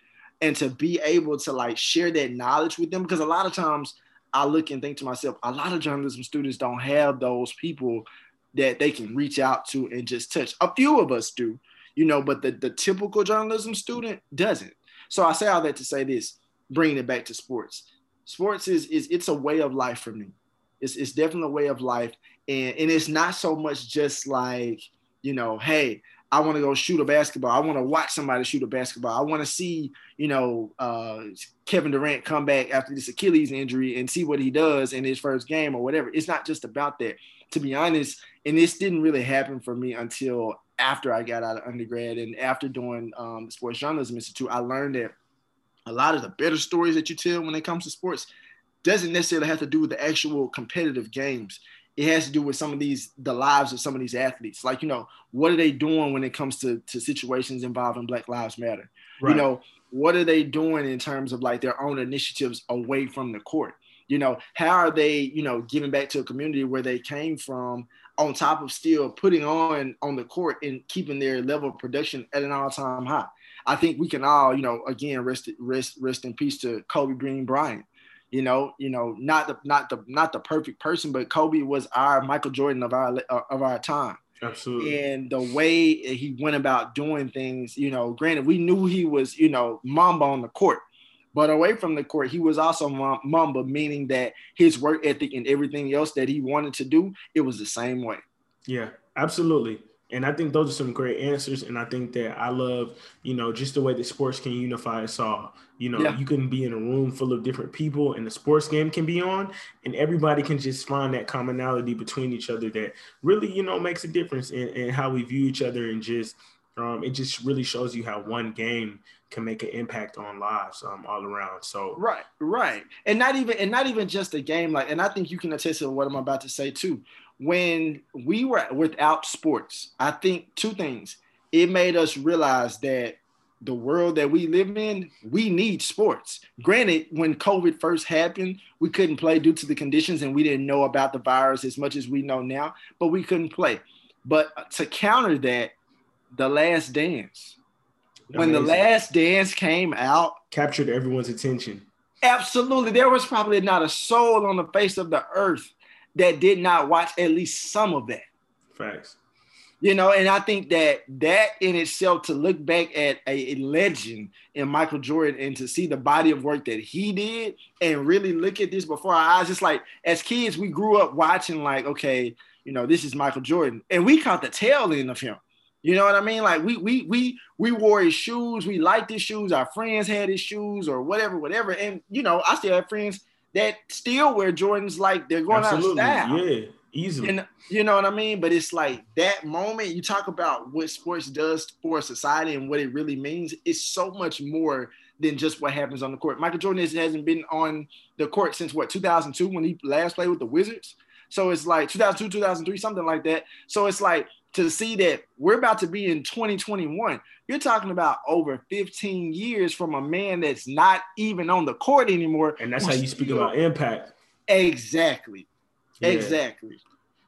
And to be able to like share that knowledge with them because a lot of times I look and think to myself, a lot of journalism students don't have those people that they can reach out to and just touch. A few of us do, you know, but the, the typical journalism student doesn't. So I say all that to say this, bringing it back to sports. Sports is, is it's a way of life for me. It's, it's definitely a way of life. And, and it's not so much just like, you know, hey, I want to go shoot a basketball. I want to watch somebody shoot a basketball. I want to see, you know, uh, Kevin Durant come back after this Achilles injury and see what he does in his first game or whatever. It's not just about that. To be honest, and this didn't really happen for me until after I got out of undergrad and after doing um, Sports Journalism Institute, I learned that a lot of the better stories that you tell when it comes to sports doesn't necessarily have to do with the actual competitive games it has to do with some of these the lives of some of these athletes. Like you know what are they doing when it comes to to situations involving black lives matter? Right. you know what are they doing in terms of like their own initiatives away from the court? You know how are they you know giving back to a community where they came from on top of still putting on on the court and keeping their level of production at an all-time high? I think we can all you know again rest rest rest in peace to kobe bean bryant you know, you know, not the not the not the perfect person, but Kobe was our Michael Jordan of our uh, of our time. Absolutely. And the way he went about doing things, you know, granted, we knew he was, you know, Mamba on the court, but away from the court, he was also Mamba, meaning that his work ethic and everything else that he wanted to do, it was the same way. Yeah, absolutely. And I think those are some great answers. And I think that I love, you know, just the way that sports can unify us all. You know, yeah. you can be in a room full of different people and the sports game can be on, and everybody can just find that commonality between each other that really, you know, makes a difference in, in how we view each other and just um, it just really shows you how one game can make an impact on lives um, all around. So right, right, and not even and not even just a game like, and I think you can attest to what I'm about to say too when we were without sports, I think two things. It made us realize that the world that we live in, we need sports. Granted, when COVID first happened, we couldn't play due to the conditions and we didn't know about the virus as much as we know now, but we couldn't play. But to counter that, The Last Dance. When The Last Dance came out, captured everyone's attention. Absolutely. There was probably not a soul on the face of the earth that did not watch at least some of that. Facts. You know, and I think that that in itself to look back at a, a, legend in Michael Jordan and to see the body of work that he did and really look at this before our eyes, just like as kids, we grew up watching like, okay, you know, this is Michael Jordan, and we caught the tail end of him. You know what I mean? Like we we we we wore his shoes, we liked his shoes, our friends had his shoes or whatever, whatever. And you know, I still have friends that still wear Jordans like they're going Absolutely. out of style. Yeah, easily. And you know what I mean? But it's like that moment you talk about what sports does for society and what it really means. It's so much more than just what happens on the court. Michael Jordan hasn't been on the court since what 2002 when he last played with the Wizards. So it's like 2002, 2003, something like that. So it's like to see that we're about to be in 2021. You're talking about over 15 years from a man that's not even on the court anymore. And that's how you speak about impact. Exactly. Yeah. Exactly.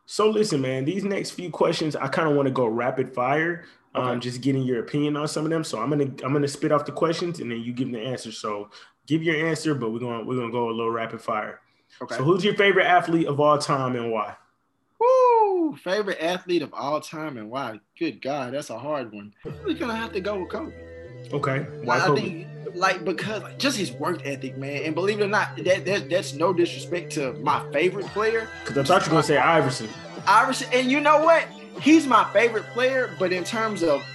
So listen, man, these next few questions, I kind of want to go rapid fire. Um, okay. Um, just getting your opinion on some of them. So I'm gonna I'm gonna spit off the questions and then you give them the answer. So give your answer, but we're gonna we're gonna go a little rapid fire. Okay. So who's your favorite athlete of all time and why? Woo! Favorite athlete of all time and why? Good God, that's a hard one. We're gonna have to go with Kobe. Okay. Why I, Kobe? think like because like, just his work ethic, man. And believe it or not, that, that that's no disrespect to my favorite player. Because I thought you were gonna say Iverson. Iverson, and you know what? He's my favorite player, but in terms of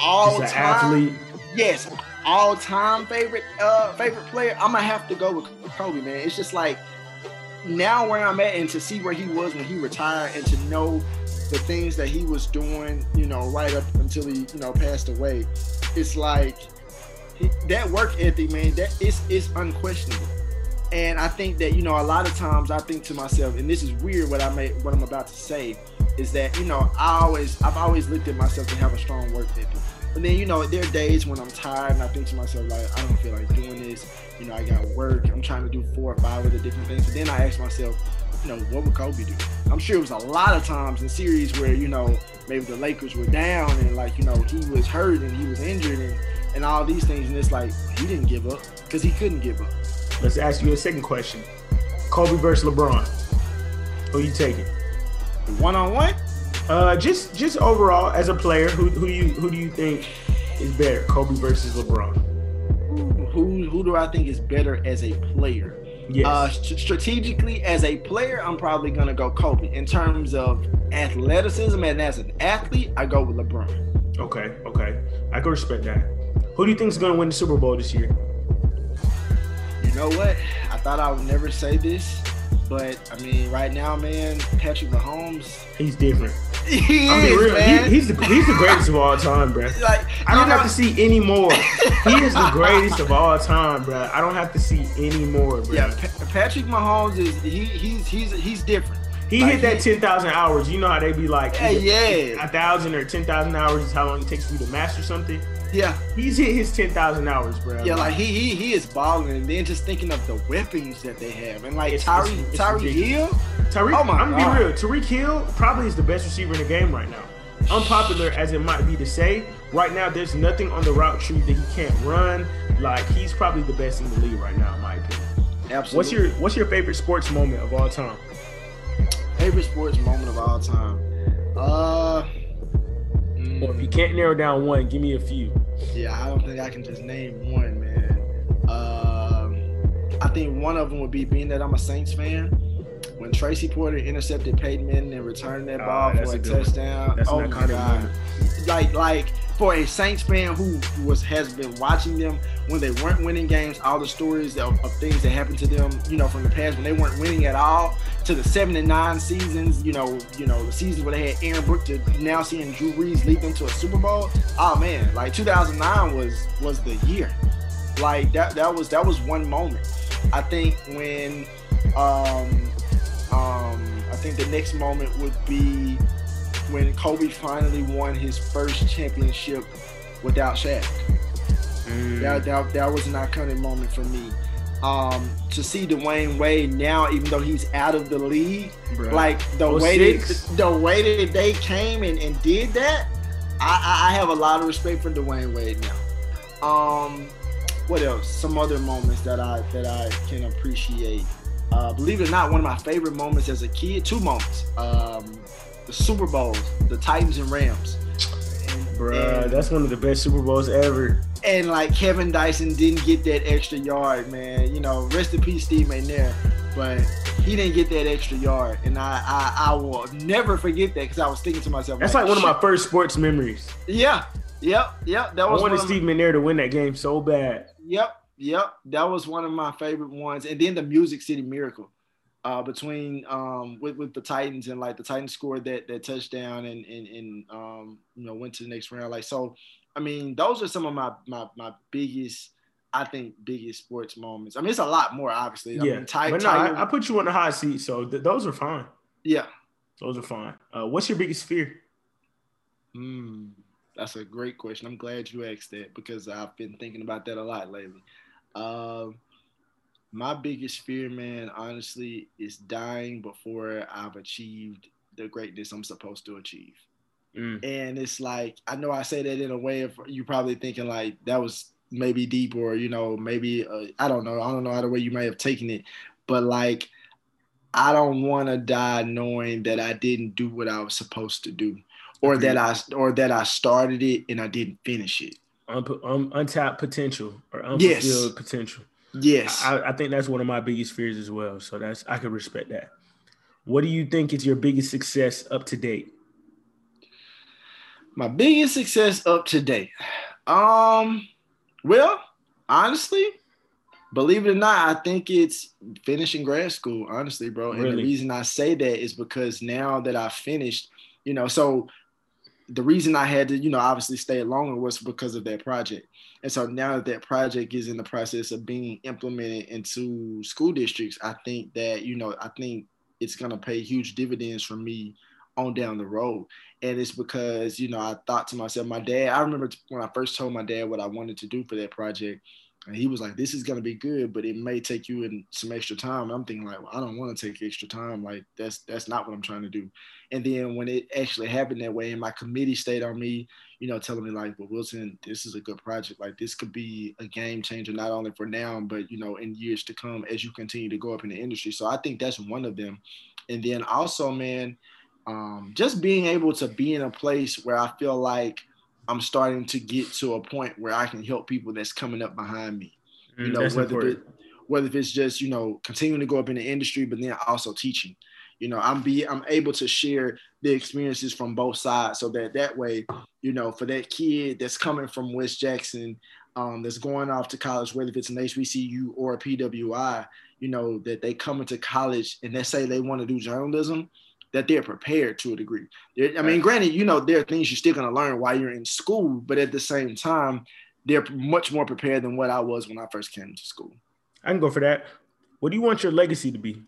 all time, athlete. yes, all time favorite uh favorite player, I'm gonna have to go with Kobe, man. It's just like now where I'm at and to see where he was when he retired and to know the things that he was doing, you know, right up until he, you know, passed away, it's like that work ethic, man, that is is unquestionable. And I think that, you know, a lot of times I think to myself, and this is weird what I may what I'm about to say, is that, you know, I always I've always looked at myself to have a strong work ethic. But then, you know, there are days when I'm tired and I think to myself, like, I don't feel like doing this. You know, I got work. I'm trying to do four or five of the different things. But then I ask myself, you know, what would Kobe do? I'm sure it was a lot of times in series where, you know, maybe the Lakers were down and like, you know, he was hurt and he was injured and, and all these things. And it's like, he didn't give up because he couldn't give up. Let's ask you a second question. Kobe versus LeBron. Who you taking? One on one? Uh, just just overall as a player, who who you who do you think is better, Kobe versus LeBron? Who who do I think is better as a player? Yes. Uh, st- strategically, as a player, I'm probably gonna go Kobe. In terms of athleticism and as an athlete, I go with LeBron. Okay, okay, I can respect that. Who do you think is going to win the Super Bowl this year? You know what? I thought I would never say this, but I mean, right now, man, Patrick Mahomes. He's different. He I'm is, real. Man. He, he's the he's the greatest of all time, bro. Like I don't know, have to see any more. he is the greatest of all time, bro. I don't have to see any more, bro. Yeah, pa- Patrick Mahomes is he he's he's he's different. He like, hit that ten thousand hours. You know how they be like, yeah, yeah, a thousand or ten thousand hours is how long it takes for you to master something. Yeah, he's hit his ten thousand hours, bro. Yeah, like he he he is balling, and then just thinking of the weapons that they have, and like Tyree Tyreek Hill. Tyreek, oh my I'm gonna be real. Tyreek Hill probably is the best receiver in the game right now. Unpopular as it might be to say, right now there's nothing on the route tree that he can't run. Like he's probably the best in the league right now, in my opinion. Absolutely. What's your What's your favorite sports moment of all time? Favorite sports moment of all time. Uh. Mm, or if you can't narrow down one, give me a few. Yeah, I don't think I can just name one, man. Um, I think one of them would be being that I'm a Saints fan. When Tracy Porter intercepted Peyton Manning and returned that ah, ball for a, a touchdown. oh my god! Like, like for a Saints fan who was has been watching them when they weren't winning games, all the stories of, of, things that happened to them, you know, from the past when they weren't winning at all, to the seven and nine seasons, you know, you know, the seasons where they had Aaron Brooks to now seeing Drew Brees lead them to a Super Bowl. Oh man, like 2009 was was the year. Like that that was that was one moment. I think when um um I think the next moment would be when Kobe finally won his first championship without Shaq. Mm. That, that, that was an iconic moment for me. Um, to see Dwyane Wade now, even though he's out of the league, Bruh. like the way that the way that they came and, and did that, I, I have a lot of respect for Dwyane Wade now. Um, what else? Some other moments that I that I can appreciate. Uh, believe it or not, one of my favorite moments as a kid, two moments. Um, the Super Bowls, the Titans and Rams. Bruh, and, that's one of the best Super Bowls ever. And like Kevin Dyson didn't get that extra yard, man. You know, rest in peace, Steve McNair. But he didn't get that extra yard, and I I, I will never forget that because I was thinking to myself. That's like, like one of my first sports memories. Yeah, yep, yep. That was. I wanted Steve my, McNair to win that game so bad. Yep, yep. That was one of my favorite ones, and then the Music City Miracle uh, between um, with with the Titans and like the Titans scored that that touchdown and and, and um, you know went to the next round. Like so, I mean, those are some of my my my biggest. I think biggest sports moments. I mean, it's a lot more, obviously. I yeah, mean, Ty, but no, I, I, put you on the hot seat, so th- those are fine. Yeah, those are fine. Uh, what's your biggest fear? Hmm, that's a great question. I'm glad you asked that because I've been thinking about that a lot lately. Um, my biggest fear, man, honestly, is dying before I've achieved the greatness I'm supposed to achieve. Mm. And it's like I know I say that in a way of you probably thinking like that was maybe deep or you know maybe uh, I don't know I don't know how the way you may have taken it, but like I don't want to die knowing that I didn't do what I was supposed to do, or that I or that I started it and I didn't finish it. Un- untapped potential or unfulfilled yes. potential. Yes. I, I think that's one of my biggest fears as well. So that's I can respect that. What do you think is your biggest success up to date? My biggest success up to date. Um, well, honestly, believe it or not, I think it's finishing grad school, honestly, bro. Really? And the reason I say that is because now that I finished, you know, so the reason I had to, you know, obviously stay longer was because of that project. And so now that that project is in the process of being implemented into school districts, I think that, you know, I think it's going to pay huge dividends for me on down the road. And it's because, you know, I thought to myself, my dad, I remember when I first told my dad what I wanted to do for that project, and he was like, "This is gonna be good, but it may take you in some extra time." And I'm thinking like, well, "I don't want to take extra time. Like that's that's not what I'm trying to do." And then when it actually happened that way, and my committee stayed on me, you know, telling me like, "Well, Wilton, this is a good project. Like this could be a game changer not only for now, but you know, in years to come as you continue to go up in the industry." So I think that's one of them. And then also, man, um, just being able to be in a place where I feel like I'm starting to get to a point where I can help people that's coming up behind me. You mm, know, whether it, whether if it's just you know continuing to go up in the industry, but then also teaching. You know, I'm be I'm able to share the experiences from both sides, so that that way, you know, for that kid that's coming from West Jackson, um, that's going off to college, whether it's an HBCU or a PWI, you know, that they come into college and they say they want to do journalism, that they're prepared to a degree. I mean, granted, you know, there are things you're still going to learn while you're in school, but at the same time, they're much more prepared than what I was when I first came to school. I can go for that. What do you want your legacy to be?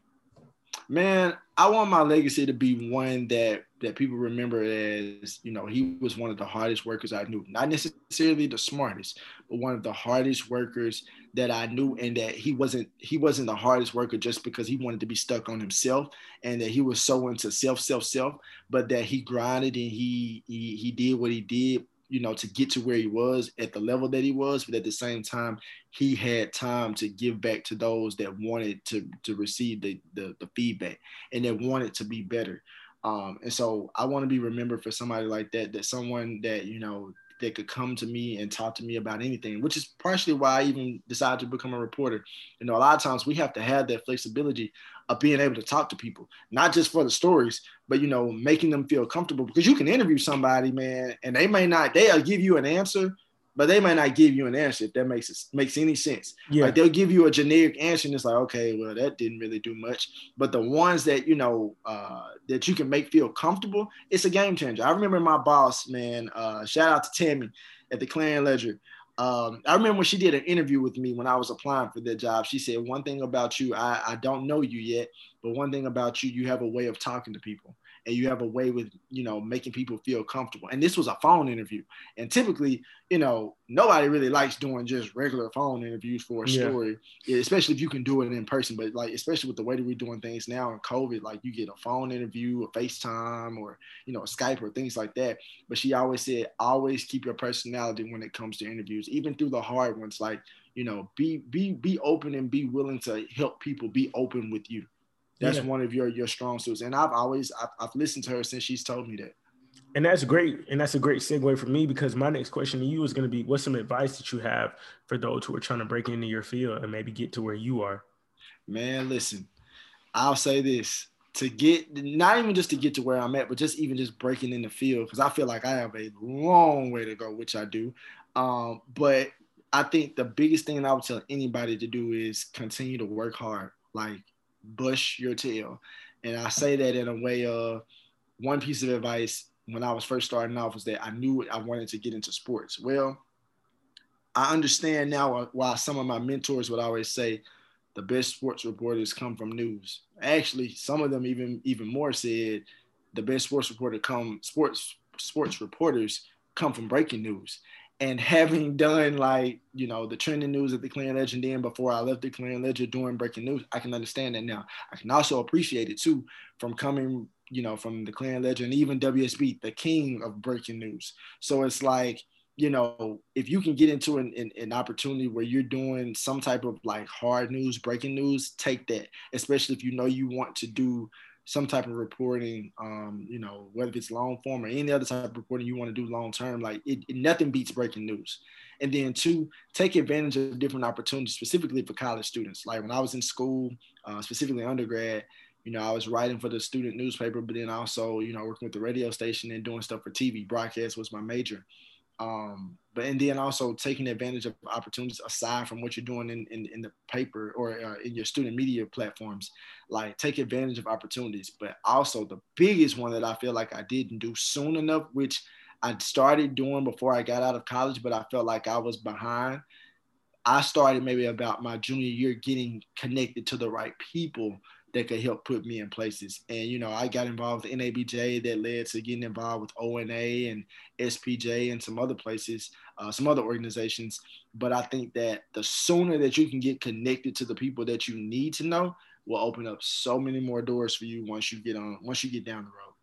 Man, I want my legacy to be one that that people remember as, you know, he was one of the hardest workers I knew. Not necessarily the smartest, but one of the hardest workers that I knew and that he wasn't he wasn't the hardest worker just because he wanted to be stuck on himself and that he was so into self self self, but that he grinded and he he he did what he did you know, to get to where he was at the level that he was, but at the same time, he had time to give back to those that wanted to to receive the the, the feedback and that wanted to be better. Um, and so I want to be remembered for somebody like that, that someone that, you know, could come to me and talk to me about anything, which is partially why I even decided to become a reporter. You know, a lot of times we have to have that flexibility of being able to talk to people, not just for the stories, but you know, making them feel comfortable because you can interview somebody, man, and they may not, they'll give you an answer, but they might not give you an answer if that makes it makes any sense. Yeah. Like they'll give you a generic answer and it's like, okay, well, that didn't really do much. But the ones that you know uh, that you can make feel comfortable, it's a game changer. I remember my boss, man. Uh, shout out to Tammy at the Clarion Ledger. Um, I remember when she did an interview with me when I was applying for that job. She said, "One thing about you, I, I don't know you yet, but one thing about you, you have a way of talking to people." And you have a way with you know making people feel comfortable. And this was a phone interview. And typically you know nobody really likes doing just regular phone interviews for a yeah. story especially if you can do it in person. But like especially with the way that we're doing things now in covid like you get a phone interview a facetime or you know a skype or things like that. But she always said always keep your personality when it comes to interviews even through the hard ones. Like you know be be be open and be willing to help people be open with you that's yeah. one of your your strong suits. And I've always I've, I've listened to her since she's told me that. And that's great. And that's a great segue for me because my next question to you is going to be what's some advice that you have for those who are trying to break into your field and maybe get to where you are? Man, listen, I'll say this to get not even just to get to where I'm at, but just even just breaking in the field because I feel like I have a long way to go, which I do. Um, but I think the biggest thing I would tell anybody to do is continue to work hard. Like bush your tail. And I say that in a way of one piece of advice when I was first starting off was that I knew I wanted to get into sports. Well, I understand now why some of my mentors would always say the best sports reporters come from news. Actually, some of them even even more said the best sports reporter come sports sports reporters come from breaking news and having done like you know the trending news at the Clarion Ledger, then before I left the Clarion Ledger doing breaking news, I can understand that now. I can also appreciate it too from coming, you know, from the Clarion Ledger, even WSB, the king of breaking news. So it's like you know, if you can get into an, an, an, opportunity where you're doing some type of like hard news, breaking news, take that, especially if you know you want to do some type of reporting, um, you know, whether it's long form or any other type of reporting you want to do long term, like it, it, nothing beats breaking news. And then two, take advantage of different opportunities, specifically for college students. Like when I was in school, uh, specifically undergrad, you know, I was writing for the student newspaper, but then also, you know, working with the radio station and doing stuff for TV. Broadcast was my major. Um, but and then also taking advantage of opportunities aside from what you're doing in, in, in the paper or uh, in your student media platforms like take advantage of opportunities. But also the biggest one that i feel like i didn't do soon enough which i started doing before i got out of college but i felt like i was behind i started maybe about my junior year getting connected to the right people that could help put me in places. And you know, I got involved with NABJ that led to getting involved with ONA and SPJ and some other places, uh, some other organizations. But I think that the sooner that you can get connected to the people that you need to know will open up so many more doors for you once you get on once you get down the road.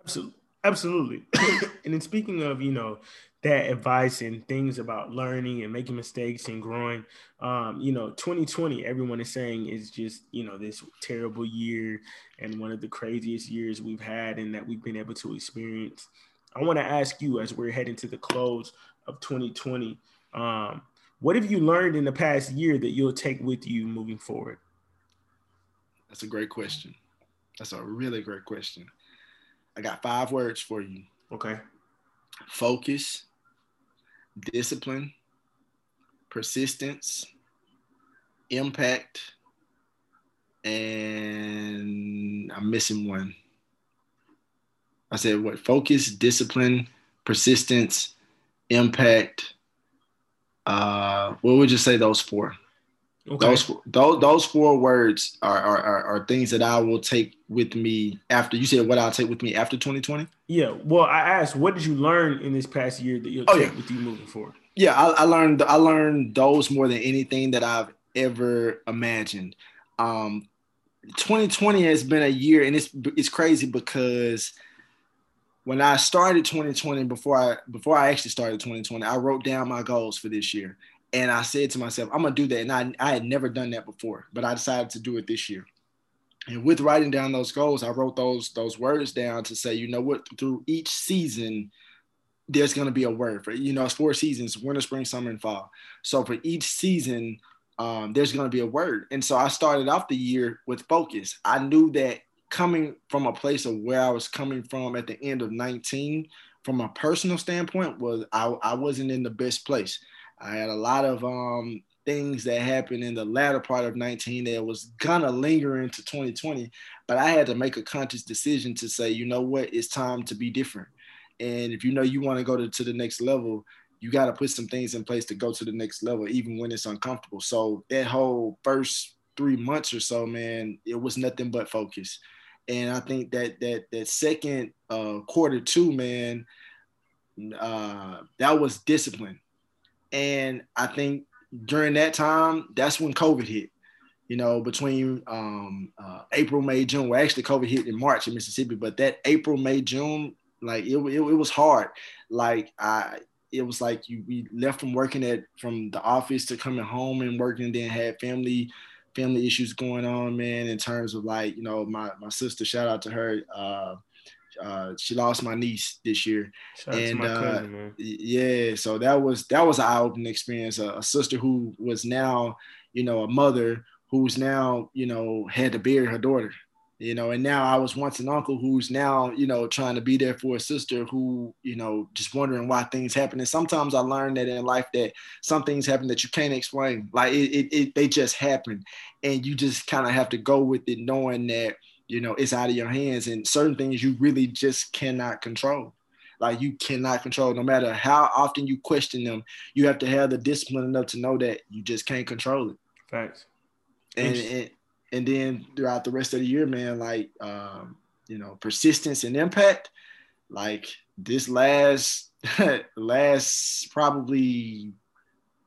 Absolutely. Absolutely. and then speaking of, you know, that advice and things about learning and making mistakes and growing. Um, you know, 2020, everyone is saying is just, you know, this terrible year and one of the craziest years we've had and that we've been able to experience. I want to ask you as we're heading to the close of 2020, um, what have you learned in the past year that you'll take with you moving forward? That's a great question. That's a really great question. I got five words for you. Okay focus, discipline, persistence, impact, and I'm missing one. I said what? Focus, discipline, persistence, impact. Uh, what would you say those four? Okay. Those, those those four words are, are, are things that I will take with me after you said what I'll take with me after 2020. Yeah. Well, I asked, what did you learn in this past year that you'll oh, take yeah. with you moving forward? Yeah, I, I, learned I learned those more than anything that I've ever imagined. Um, 2020 has been a year, and it's it's crazy because when I started 2020, before I before I actually started 2020, I wrote down my goals for this year, and I said to myself, I'm gonna do that. And I, I had never done that before, but I decided to do it this year. And with writing down those goals, I wrote those those words down to say, you know what, through each season, there's gonna be a word for you know, it's four seasons, winter, spring, summer, and fall. So for each season, um, there's gonna be a word. And so I started off the year with focus. I knew that coming from a place of where I was coming from at the end of 19, from a personal standpoint, was I, I wasn't in the best place. I had a lot of um, things that happened in the latter part of 19 that was gonna linger into 2020, but I had to make a conscious decision to say, you know what, it's time to be different. And if you know you want to go to, to the next level, you got to put some things in place to go to the next level, even when it's uncomfortable. So that whole first three months or so, man, it was nothing but focus. And I think that that that second uh, quarter two, man, uh, that was discipline and I think during that time, that's when COVID hit. You know, between um, uh, April, May, June. Well, actually, COVID hit in March in Mississippi, but that April, May, June, like it, it, it was hard. Like I, it was like you we left from working at from the office to coming home and working, and then had family family issues going on, man. In terms of like you know my my sister, shout out to her. Uh, uh, she lost my niece this year, Shout and uh, cousin, yeah, so that was that was an eye-opening experience. A, a, sister who was now, you know, a mother who's now, you know, had to bury her daughter, you know, and now I was once an uncle who's now, you know, trying to be there for a sister who, you know, just wondering why things happen. And sometimes I learned that in life that some things happen that you can't explain, like it, it, it they just happen, and you just kind of have to go with it, knowing that you know it's out of your hands and certain things you really just cannot control. Like you cannot control. No matter how often you question them you have to have the discipline enough to know that you just can't control it. Thanks and, and and then throughout the rest of the year man like um you know persistence and impact like this last last probably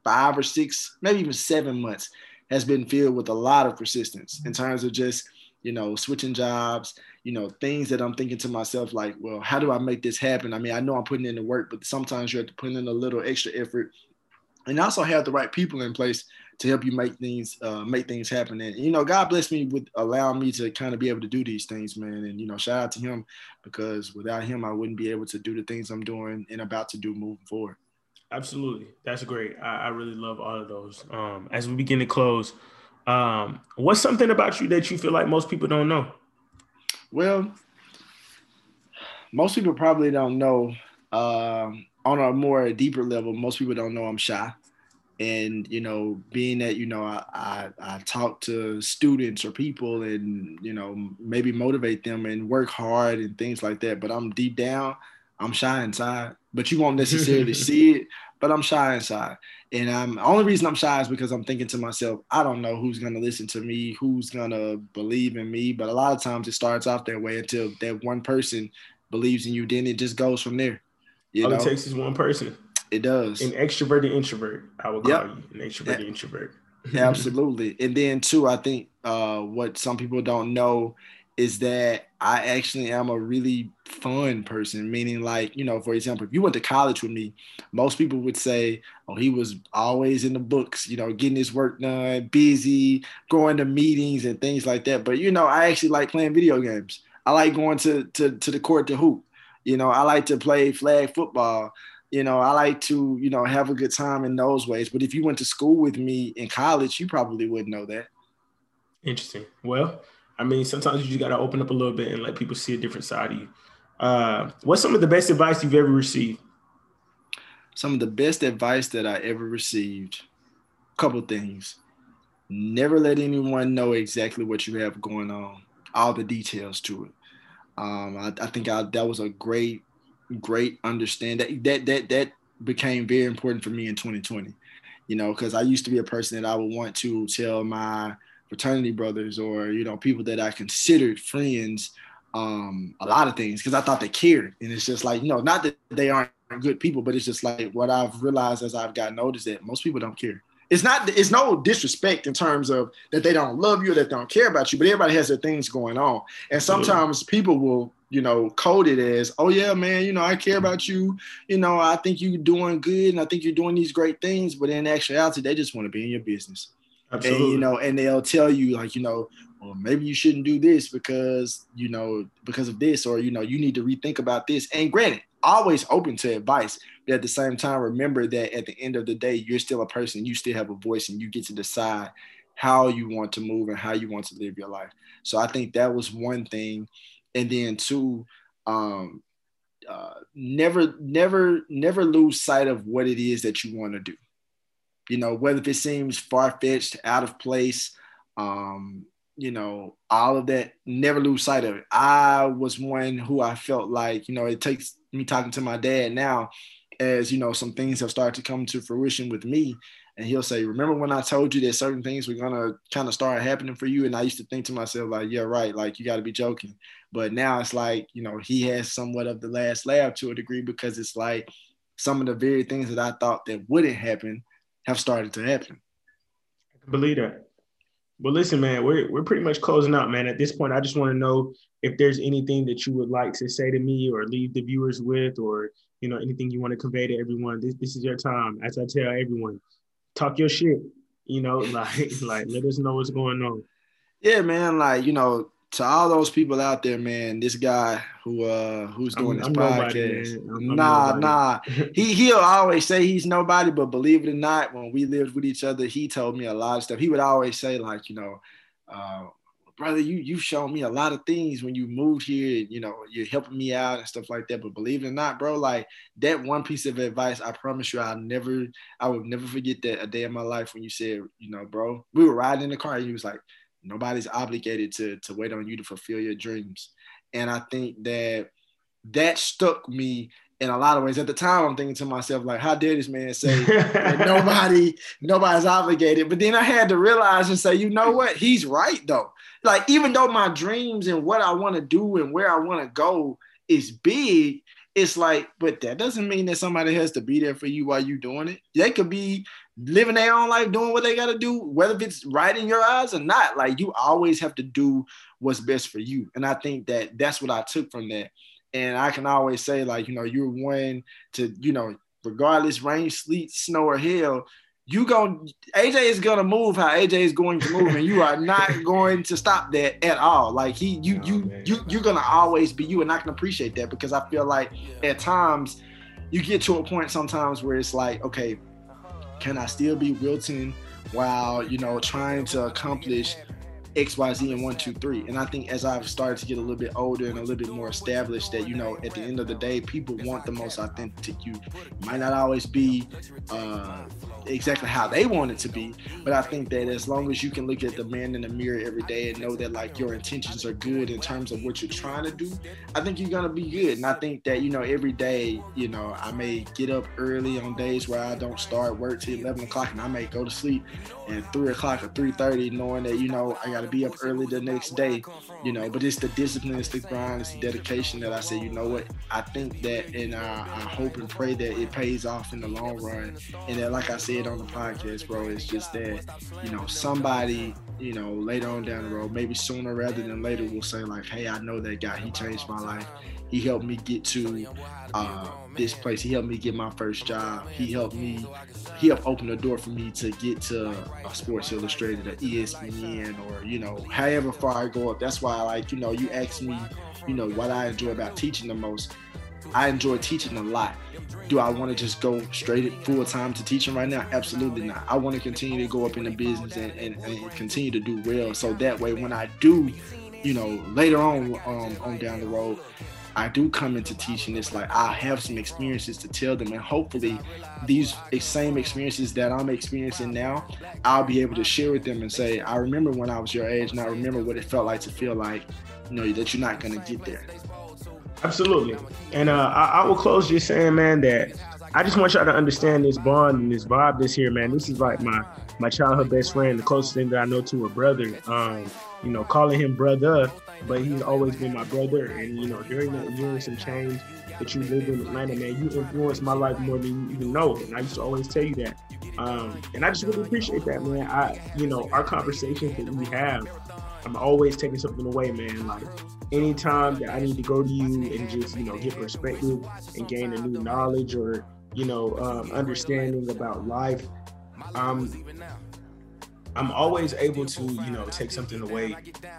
five or six maybe even seven months has been filled with a lot of persistence in terms of just you know, switching jobs, you know, things that I'm thinking to myself, like, well, how do I make this happen? I mean, I know I'm putting in the work, but sometimes you have to put in a little extra effort and also have the right people in place to help you make things uh, make things happen. And you know, God bless me with allowing me to kind of be able to do these things, man. And you know, shout out to Him because without Him, I wouldn't be able to do the things I'm doing and about to do moving forward. Absolutely, that's great. I, I really love all of those. Um, as we begin to close, um, what's something about you that you feel like most people don't know? Well, most people probably don't know. Um, on a more deeper level, most people don't know I'm shy. And you know, being that you know I, I, I talk to students or people, and you know maybe motivate them and work hard and things like that. But I'm deep down, I'm shy inside. But you won't necessarily see it. But I'm shy inside. And I'm the only reason I'm shy is because I'm thinking to myself, I don't know who's gonna listen to me, who's gonna believe in me. But a lot of times it starts off that way until that one person believes in you. Then it just goes from there. You All know? it takes is one person. It does. An extroverted introvert, I would call yep. you. An extroverted introvert. Absolutely. And then too, I think uh, what some people don't know is that I actually am a really fun person, meaning like, you know, for example, if you went to college with me, most people would say, oh, he was always in the books, you know, getting his work done, busy, going to meetings and things like that. But, you know, I actually like playing video games. I like going to, to, to the court to hoop. You know, I like to play flag football. You know, I like to, you know, have a good time in those ways. But if you went to school with me in college, you probably wouldn't know that. Interesting. Well, I mean, sometimes you just got to open up a little bit and let people see a different side of you. Uh, what's some of the best advice you've ever received? some of the best advice that I ever received. Couple things. Never let anyone know exactly what you have going on, all the details to it. Um, I, I, think I, that was a great, great understand that that that that became very important for me in 2020. You know, because I used to be a person that I would want to tell my fraternity brothers or you know people that I considered friends um, a lot of things because I thought they cared, and it's just like you know, not that they aren't good people, but it's just like what I've realized as I've gotten older is that most people don't care. It's not it's no disrespect in terms of that they don't love you or that they don't care about you, but everybody has their things going on, and sometimes people will you know code it as oh yeah man you know I care about you you know I think you're doing good and I think you're doing these great things, but in actuality they just want to be in your business. Absolutely. And you know, and they'll tell you like, you know, well, maybe you shouldn't do this because you know because of this, or you know, you need to rethink about this. And granted, always open to advice, but at the same time, remember that at the end of the day, you're still a person. You still have a voice, and you get to decide how you want to move and how you want to live your life. So I think that was one thing, and then two, um, uh, never, never, never lose sight of what it is that you want to do you know, whether it seems far fetched, out of place, um, you know, all of that, never lose sight of it. I was one who I felt like, you know, it takes me talking to my dad now as, you know, some things have started to come to fruition with me. And he'll say, Remember when I told you that certain things were gonna kind of start happening for you? And I used to think to myself, like, yeah, right, like you gotta be joking. But now it's like, you know, he has somewhat of the last laugh to a degree because it's like some of the very things that I thought that wouldn't happen have started to happen. I can believe that. But listen, man, we're we're pretty much closing out, man. At this point, I just want to know if there's anything that you would like to say to me or leave the viewers with, or you know, anything you want to convey to everyone. This this is your time. As I tell everyone, talk your shit. You know, like like let us know what's going on. Yeah, man. Like you know, to all those people out there, man, this guy who uh who's doing I'm, this I'm podcast, nobody, nah, nah, he he'll always say he's nobody, but believe it or not, when we lived with each other, he told me a lot of stuff. He would always say like, you know, uh, brother, you you've shown me a lot of things when you moved here. You know, you're helping me out and stuff like that. But believe it or not, bro, like that one piece of advice, I promise you, I'll never, I would never forget that a day in my life when you said, you know, bro, we were riding in the car, and he was like Nobody's obligated to to wait on you to fulfill your dreams. And I think that that stuck me in a lot of ways. At the time, I'm thinking to myself, like, how dare this man say nobody, nobody's obligated? But then I had to realize and say, you know what? He's right though. Like, even though my dreams and what I want to do and where I want to go is big, it's like, but that doesn't mean that somebody has to be there for you while you're doing it. They could be living their own life, doing what they got to do, whether it's right in your eyes or not. Like you always have to do what's best for you. And I think that that's what I took from that. And I can always say, like, you know, you're one to, you know, regardless rain, sleet, snow, or hail, you go AJ is gonna move how AJ is going to move, and you are not going to stop that at all. Like he, you, you, man. you, you're gonna always be you, and I can appreciate that because I feel like at times you get to a point sometimes where it's like, okay, can I still be Wilton while you know trying to accomplish X, Y, Z, and one, two, three. And I think as I've started to get a little bit older and a little bit more established, that you know, at the end of the day, people want the most authentic you. Might not always be uh, exactly how they want it to be. But I think that as long as you can look at the man in the mirror every day and know that like your intentions are good in terms of what you're trying to do, I think you're gonna be good. And I think that you know every day, you know, I may get up early on days where I don't start work till 11 o'clock, and I may go to sleep at three o'clock or 3:30, knowing that you know I got to be up early the next day. You know, but it's the discipline, it's the grind, it's the dedication that I say. You know what? I think that, and I, I hope and pray that it pays off in the long run, and that, like I said on the podcast, bro, it's just that, you know, somebody, you know, later on down the road, maybe sooner rather than later, will say, like, hey, I know that guy. He changed my life. He helped me get to uh, this place. He helped me get my first job. He helped me, he helped open the door for me to get to a Sports Illustrated, a ESPN, or, you know, however far I go up. That's why, like, you know, you ask me, you know, what I enjoy about teaching the most. I enjoy teaching a lot do I want to just go straight full time to teaching right now? Absolutely not. I want to continue to go up in the business and, and, and continue to do well. So that way, when I do, you know, later on um, on down the road, I do come into teaching, it's like I have some experiences to tell them, and hopefully, these same experiences that I'm experiencing now, I'll be able to share with them and say, I remember when I was your age, and I remember what it felt like to feel like, you know, that you're not gonna get there. Absolutely, and uh, I, I will close just saying, man, that I just want y'all to understand this bond and this vibe this here, man. This is like my my childhood best friend, the closest thing that I know to a brother. Um, you know, calling him brother, but he's always been my brother. And you know, during that during some change that you lived in Atlanta, man, you influenced my life more than you even know. And I used to always tell you that. Um, and I just really appreciate that, man. I, you know, our conversations that we have, I'm always taking something away, man. Like anytime that I need to go to you and just, you know, get perspective and gain a new knowledge or, you know, um, understanding about life, um, I'm always able to, you know, take something away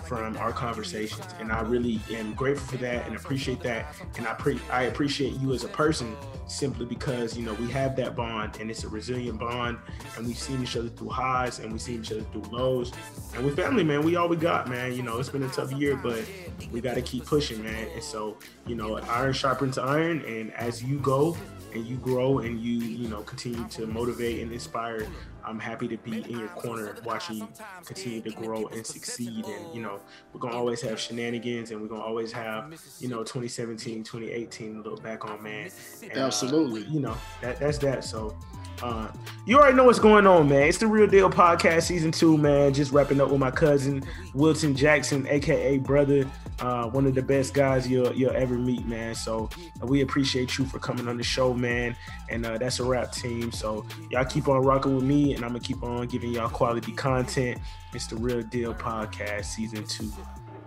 from our conversations, and I really am grateful for that and appreciate that. And I pre- I appreciate you as a person simply because you know we have that bond, and it's a resilient bond, and we've seen each other through highs and we've seen each other through lows, and we're family, man. We all we got, man. You know, it's been a tough year, but we got to keep pushing, man. And so, you know, iron sharpens iron, and as you go and you grow and you you know continue to motivate and inspire i'm happy to be in your corner watching you continue to grow and succeed and you know we're gonna always have shenanigans and we're gonna always have you know 2017 2018 look back on man. And, absolutely. uh, you know that that's that. So uh, you already know what's going on, man. It's the Real Deal Podcast, season two, man. Just wrapping up with my cousin Wilton Jackson, aka brother, uh, one of the best guys you'll you'll ever meet, man. So uh, we appreciate you for coming on the show, man. And uh, that's a wrap, team. So y'all keep on rocking with me, and I'm gonna keep on giving y'all quality content. It's the Real Deal Podcast, season two.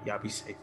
Y'all be safe.